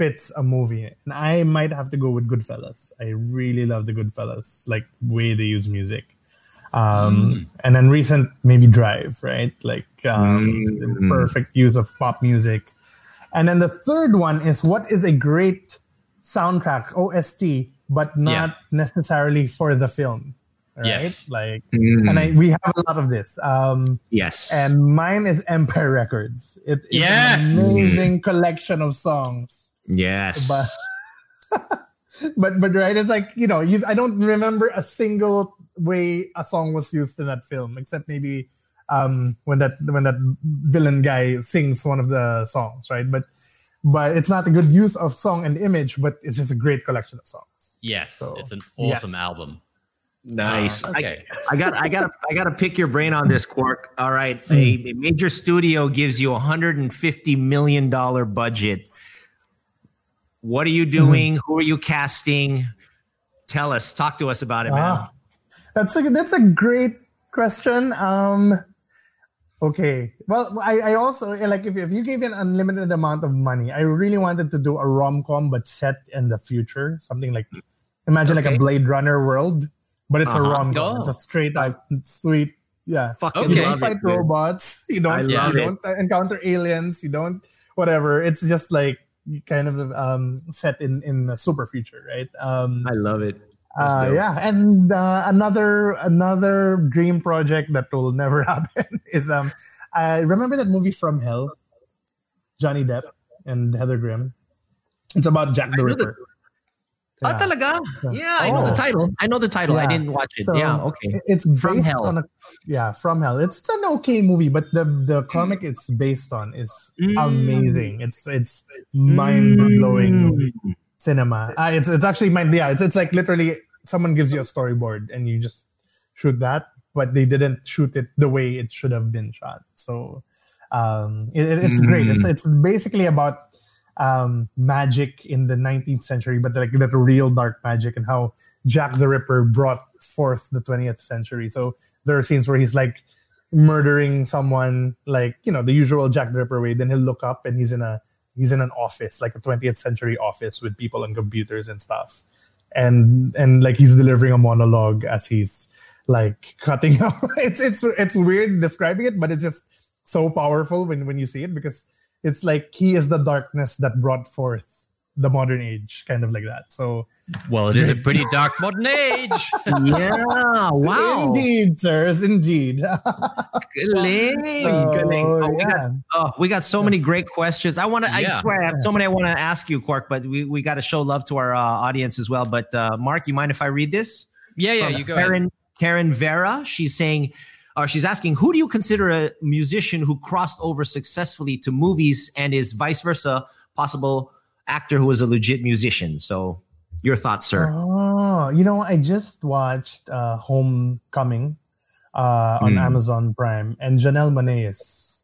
fits a movie. And I might have to go with Goodfellas. I really love the Goodfellas, like way they use music. Um, And then recent maybe Drive, right? Like um, the perfect use of pop music. And then the third one is what is a great soundtrack, OST, but not necessarily for the film. Right? Yes. Like, and I, we have a lot of this. Um, Yes. and mine is Empire Records. It is Yes. an amazing collection of songs. Yes. But but but right, it's like you know, you I don't remember a single way a song was used in that film, except maybe um, when that when that villain guy sings one of the songs, right? But but it's not a good use of song and image, but it's just a great collection of songs. Yes, So, it's an awesome yes. album. Nice. I- Okay. I got I got I got to pick your brain on this Quark. All right, a, a major studio gives you a 150 million dollar budget. What are you doing? Who are you casting? Tell us. Talk to us about it, man. Ah, that's a that's a great question. Um, okay. Well, I, I also like if, if you gave me an unlimited amount of money, I really wanted to do a rom com but set in the future, something like imagine like a Blade Runner world, but it's a Uh-huh. rom com. Oh. It's a straight up sweet. Yeah. Fucking Okay. You don't fight it, robots. You don't. You don't encounter aliens. You don't. Whatever. It's just like kind of um, set in in the super future, right? Um, I love it. Uh, yeah, and uh, another another dream project that will never happen is um, I remember that movie From Hell, Johnny Depp and Heather Graham. It's about Jack the know Oh, Yeah. talaga? Yeah, I know the Oh. title. I know the title. I didn't watch it. So, yeah, okay. It's based From Hell. on a yeah, From Hell. It's, it's an okay movie, but the the comic it's based on is Mm. amazing. It's it's mind blowing Mm. cinema. Uh, it's it's actually mind yeah. It's it's like literally someone gives you a storyboard and you just shoot that, but they didn't shoot it the way it should have been shot. So um, it, it- it's great. It's it's basically about um, magic in the 19th century, but like that real dark magic and how Jack the Ripper brought forth the 20th century. So there are scenes where he's like murdering someone, like you know the usual Jack the Ripper way. Then he'll look up and he's in a he's in an office, like a 20th century office with people and computers and stuff, and and like he's delivering a monologue as he's like cutting out. it's it's it's weird describing it, but it's just so powerful when when you see it because it's like he is the darkness that brought forth the modern age, kind of like that. So Well, it is a pretty dark modern age. Yeah, wow. indeed, sirs, indeed. Galing, galing. So, Oh, we, got, oh, we got so many great questions. I want to, yeah. I swear, I have so many I want to ask you, Quark, but we, we got to show love to our uh, audience as well. But uh, Mark, you mind if I read this? Yeah, yeah, From you go ahead. Karen, Karen Vera. She's saying, or she's asking, who do you consider a musician who crossed over successfully to movies and is vice versa possible actor who is a legit musician? So, your thoughts, sir? Oh, you know, I just watched uh, Homecoming uh, on Mm. Amazon Prime, and Janelle Monae is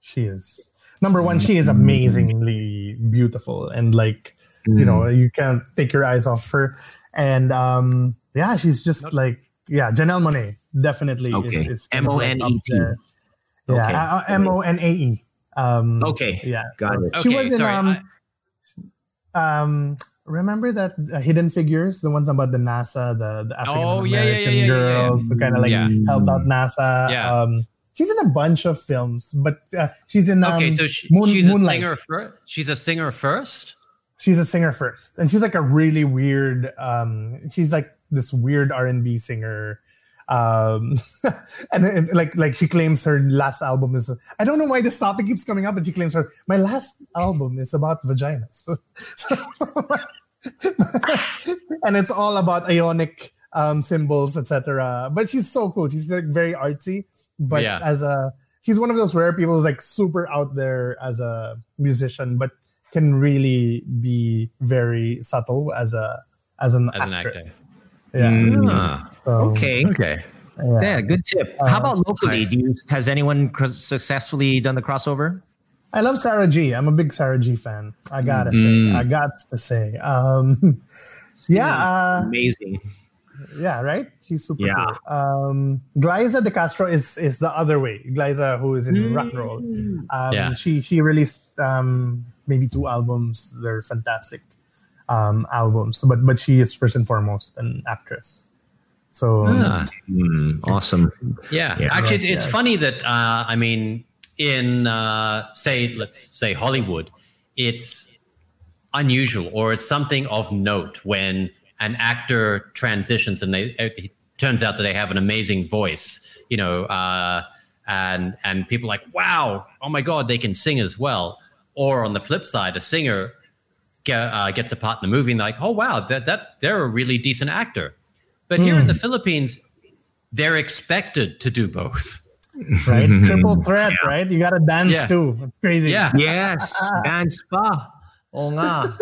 she is number one. She is amazingly beautiful, and like you know, you can't take your eyes off her. And um, yeah, she's just like yeah, Janelle Monae definitely Okay. is, is kind of, like, up M-O-N-E-T. Yeah, Okay. uh, M O N A E. Um, Okay. yeah, Got so it. She Okay, was in sorry, um, um remember that uh, hidden figures the ones about the nasa the, the african Oh, yeah, american yeah, yeah, yeah, yeah, yeah. girls who kind of like Yeah. helped out nasa Yeah. um she's in a bunch of films but uh, she's in um, okay, so she, Moon- she's a singer first. She's a singer first. she's a singer first and she's like a really weird um she's like this weird r&b singer um and, it- like like she claims her last album is i don't know why this topic keeps coming up but she claims her my last album is about vaginas so, and it's all about ionic um symbols etc but she's so cool she's like very artsy but Yeah. as a she's one of those rare people who's like super out there as a musician but can really be very subtle as a as an As an actor. Actress yeah Ah, so, okay. Okay. yeah. Yeah, good tip. Uh, How about locally? Do you has anyone cr- successfully done the crossover? I love Sarah G. I'm a big Sarah G fan. I gotta Mm. say, I got to say, um, yeah, uh, Amazing. yeah, right. She's super Yeah. cool. Um, Glaiza De Castro is is the other way. Glaiza, who is in Mm. rock and roll, um, Yeah. she she released um, maybe two albums. They're fantastic um, albums, but but she is first and foremost an actress. So Ah. Hmm, awesome. Yeah, Yeah. actually, it's, it's yeah. funny that uh, I mean, in uh, say, let's say Hollywood, it's unusual or it's something of note when an actor transitions and they it turns out that they have an amazing voice, you know, uh, and and people are like, wow, oh my god, they can sing as well. Or on the flip side, a singer get, uh, gets a part in the movie and they're like, oh wow, that that they're a really decent actor. But here in the Philippines, they're expected to do both. right, triple threat, right? You gotta dance Yeah. too. It's crazy. Yeah. Yes, dance pa. Oo nga.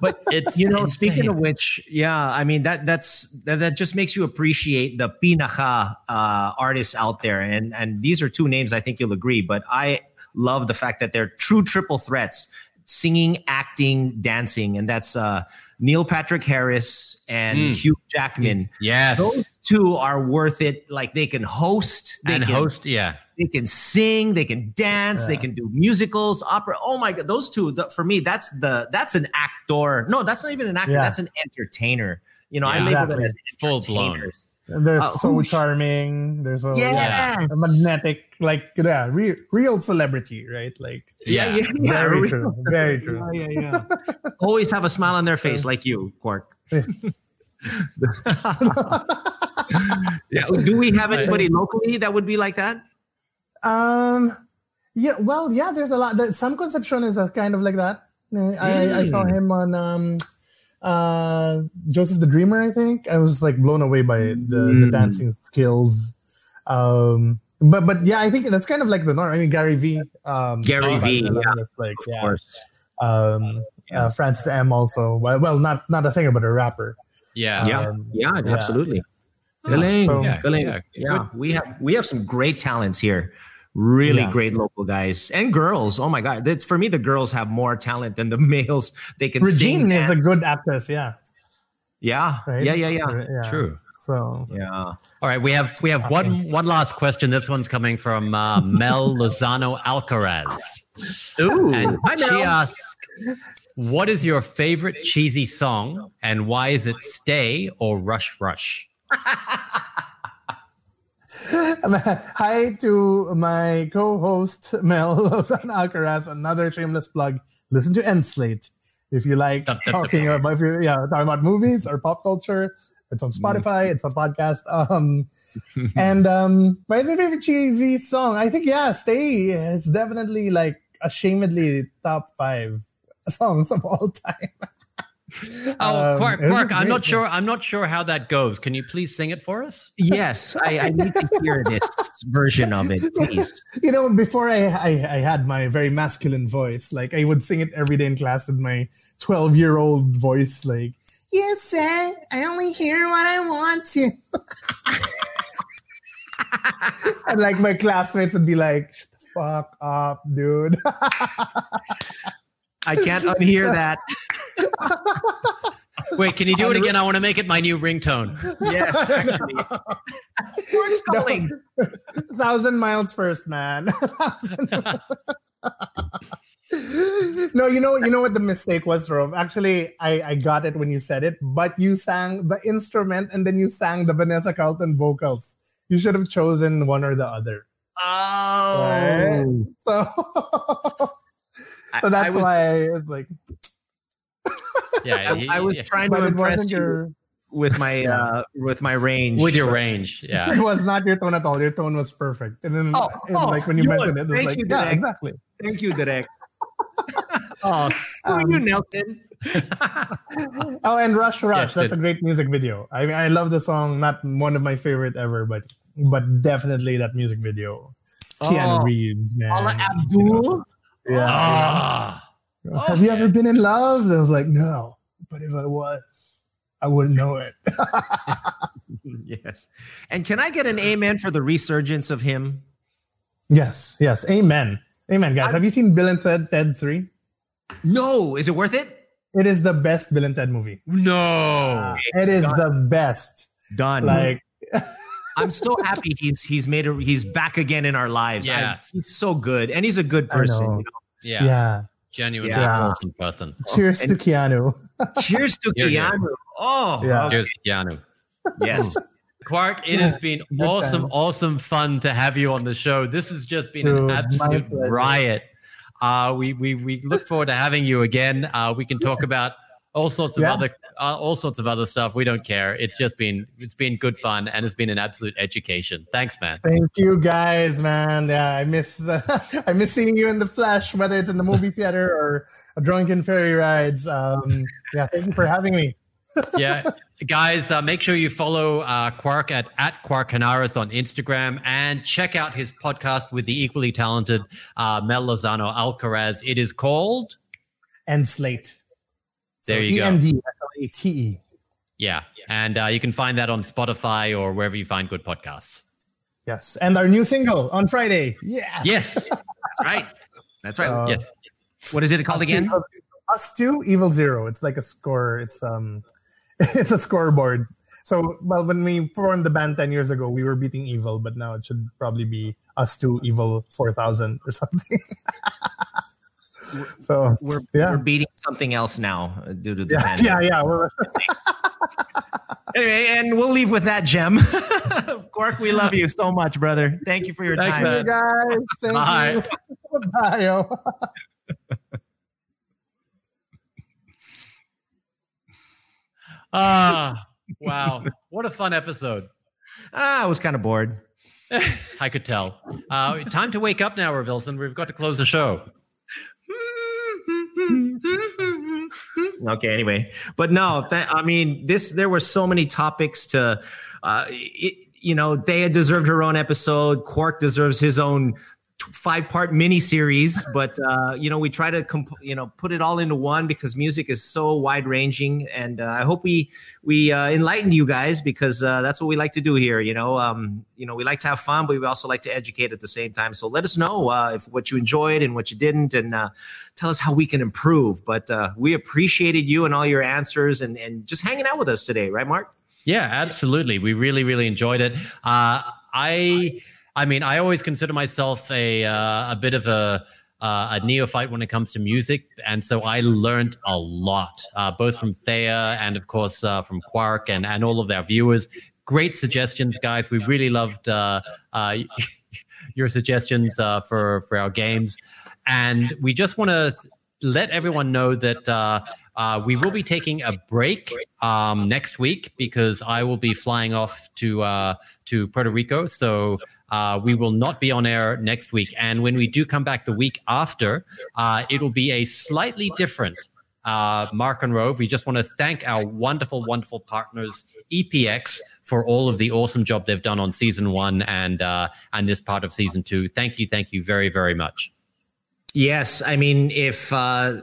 but It's you know, speaking of which, yeah, I mean that that's that, that just makes you appreciate the pinaka uh, artists out there, and and these are two names I think you'll agree. But I love the fact that they're true triple threats: singing, acting, dancing, and that's uh, Neil Patrick Harris and Mm. Hugh Jackman. yes, Those two are worth it. Like they can host, they and can host. Yeah, they can sing, they can dance, they can do musicals, opera. Oh my god, those two the, for me that's the that's an actor. No, that's not even an actor. Yeah. That's an entertainer. You know, I Yeah. label Exactly. them as Full blown. Entertainers. And they're Uh, so who- charming. There's a Yes. a magnetic, like yeah, real, real celebrity, right? Like yeah. yeah, yeah, very real- true, very true. Yeah, yeah, yeah. Always have a smile on their face, like you, Quark. yeah. Do we have anybody locally that would be like that? Um, yeah, well, yeah. There's a lot. The, Sam Concepcion is a kind of like that. Uh, I, I saw Mm. him on um, uh, Joseph the Dreamer. I think I was like blown away by the, the Mm. dancing skills. Um, but but yeah, I think that's kind of like the norm. I mean, Gary V. Um, Gary V, yeah, like Of yeah. course. Um, uh, Francis M. Also, well, well, not not a singer, but a rapper. yeah, Yeah, Um, yeah, yeah. absolutely. Galing, So- Yeah, galing. yeah, Yeah, good. we have we have some great talents here. Really Yeah. great local guys and girls. Oh my god, that's for me. The girls have more talent than the males. They can Regine sing. is a good actress. Yeah, Yeah, right. yeah, yeah, yeah, yeah. True. So yeah. All right, we have we have one one last question. This one's coming from uh, Mel Lozano Alcaraz, Ooh, and hi she asks, "What is your favorite cheesy song, and why is it Stay or Rush Rush?" Hi to my co-host Mel Lozano Alcaraz. Another shameless plug. Listen to End Slate if you like talking about if you yeah talking about movies or pop culture. It's on Spotify. It's a podcast. Um, and um, my favorite cheesy song. I think yeah, "Stay" is definitely like ashamedly top five songs of all time. Oh, Um, Quark, Quark, I'm not sure. I'm not sure how that goes. Can you please sing it for us? Yes, I, I need to hear this version of it, please. you know, before I, I I had my very masculine voice, like I would sing it every day in class with my twelve year old voice, like you say I only hear what I want to, and like my classmates would be like, "Fuck up, dude." I can't unhear that. Wait, can you do it again? I want to make it my new ringtone. Yes, actually. Quark's calling. Thousand miles first, man. no, you know, you know what the mistake was, Rove. Actually, I, I got it when you said it, but you sang the instrument and then you sang the Vanessa Carlton vocals. You should have chosen one or the other. Oh. So, I- so that's I was, why it's like, Yeah, I, I was yeah. trying to impress you your, with my uh, with my range. with your range. Yeah. it was not your tone at all. Your tone was perfect. And then, Oh, and oh, like when you you mentioned it, it was Thank like, you, yeah, Derek. exactly. Thank you, Derek. oh, screw Um, you, Nelson. Oh, and Rush Rush. Yes, That's it- a great music video. I mean, I love the song. Not one of my favorite ever, but but definitely that music video. Keanu Oh. Reeves, man. Paula Abdul. Yeah. Ah. Have you ever been in love? I was like, no. But if I was, I wouldn't know it. Yes. And can I get an amen for the resurgence of him? yes, yes. Amen. Amen, guys. Have you seen Bill and Ted Ted 3? No. Is it worth it? It is the best Bill and Ted movie. No. It is the best. Done. Like I'm so happy he's he's made a he's back again in our lives. I- he's so good, and he's a good person. know. you know. Yeah. yeah. Genuinely Yeah. awesome person. Cheers and- to Keanu. Cheers to Here, here. Keanu. Oh, Yeah. Cheers, Keanu. yes. Quark, it Yeah, has been awesome, times. awesome fun to have you on the show. This has just been Dude, an absolute riot. Uh, we, we we look forward to having you again. Uh, we can talk about all sorts of Yeah. other uh, all sorts of other stuff. We don't care. It's just been it's been good fun and it's been an absolute education. Thanks, man. Thank you guys, man. Yeah, I miss I miss seeing you in the flesh, whether it's in the movie theater or a drunken ferry rides. Um, yeah, thank you for having me. yeah guys uh, make sure you follow uh, quark at, at quark Henares on instagram and check out his podcast with the equally talented uh, mel lozano alcaraz it is called End Slate. There you E go. N D S L A T E. Yeah. And uh, you can find that on Spotify or wherever you find good podcasts. Yes, and our new single on Friday. Yeah. Yes. That's right. That's right. Uh, yes. what is it called again? Us two, Evil Zero. It's like a score. It's um, it's a scoreboard. So, well, when we formed the band ten years ago, we were beating Evil, but now it should probably be Us Two, Evil Four Thousand or something. so We're, yeah, we're beating something else now due to the yeah, pandemic. yeah, yeah. We're, Anyway, and we'll leave with that, Gem. Quark, we love you so much, brother. Thank you for your Thanks, time. man. you guys. Thank Bye. you. Bye. yo. Ah, wow. What a fun episode. Ah, I was kind of bored. I could tell. Uh, time to wake up now, Revilson. We've got to close the show. okay anyway. But no th- i mean this there were so many topics to uh it, you know Thea deserved her own episode. Quark deserves his own five part mini series but uh you know we try to comp- you know put it all into one because music is so wide ranging and uh, i hope we we uh, enlightened you guys because uh, that's what we like to do here you know um you know we like to have fun but we also like to educate at the same time so let us know uh, if what you enjoyed and what you didn't and uh tell us how we can improve. But uh, we appreciated you and all your answers and, and just hanging out with us today, right, Mark? Yeah, absolutely. We really, really enjoyed it. Uh, I, I mean, I always consider myself a uh, a bit of a uh, a neophyte when it comes to music, and so I learned a lot, uh, both from Thea and, of course, uh, from Quark and and all of our viewers. Great suggestions, guys. We really loved uh, uh, your suggestions for for our games, and we just want to let everyone know that uh, we will be taking a break um, next week because I will be flying off to uh, to Puerto Rico. So uh, we will not be on air next week. And when we do come back the week after, uh, it will be a slightly different uh, Mark and Rove. We just want to thank our wonderful, wonderful partners, EPX, for all of the awesome job they've done on season one and uh, and this part of season two. Thank you, thank you very, very much. Yes, I mean, if uh,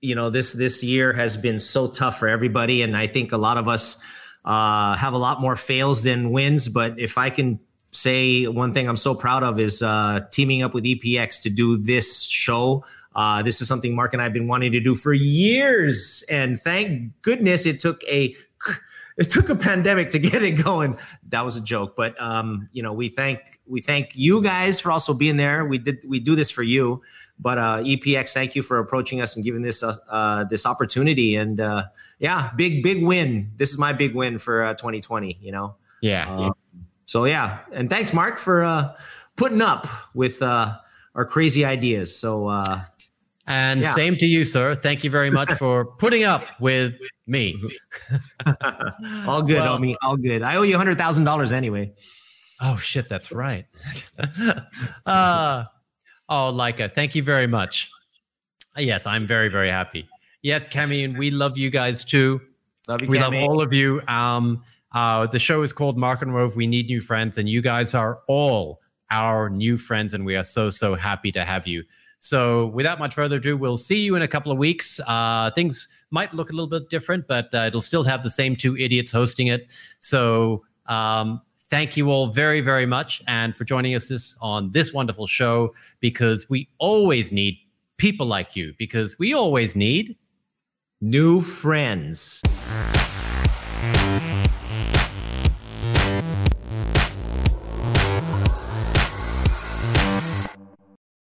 you know this this year has been so tough for everybody, and I think a lot of us uh, have a lot more fails than wins. But if I can say one thing, I'm so proud of is uh, teaming up with EPX to do this show. Uh, this is something Mark and I have been wanting to do for years, and thank goodness it took a it took a pandemic to get it going. That was a joke, but um, you know we thank we thank you guys for also being there. We did we do this for you, but uh, EPX, thank you for approaching us and giving this uh, uh, this opportunity. And uh, yeah, big big win. This is my big win for uh, 2020. You know, Yeah. uh, so yeah, and thanks Mark for uh, putting up with uh, our crazy ideas. So uh, And Yeah. same to you, sir. Thank you very much for putting up with me. all good, Well- homie, all good. I owe you hundred thousand dollars anyway. Oh shit, that's right. uh, oh, Leica, thank you very much. Yes, I'm very, very happy. Yes, Cami, and we love you guys too. Love you, We love all of you. Um, uh, the show is called Mark and Rove. We need new friends, and you guys are all our new friends, and we are so so happy to have you. So, without much further ado, we'll see you in a couple of weeks. Uh, things might look a little bit different, but uh, it'll still have the same two idiots hosting it. So, um, thank you all very very much, and for joining us this on this wonderful show because we always need people like you because we always need new friends.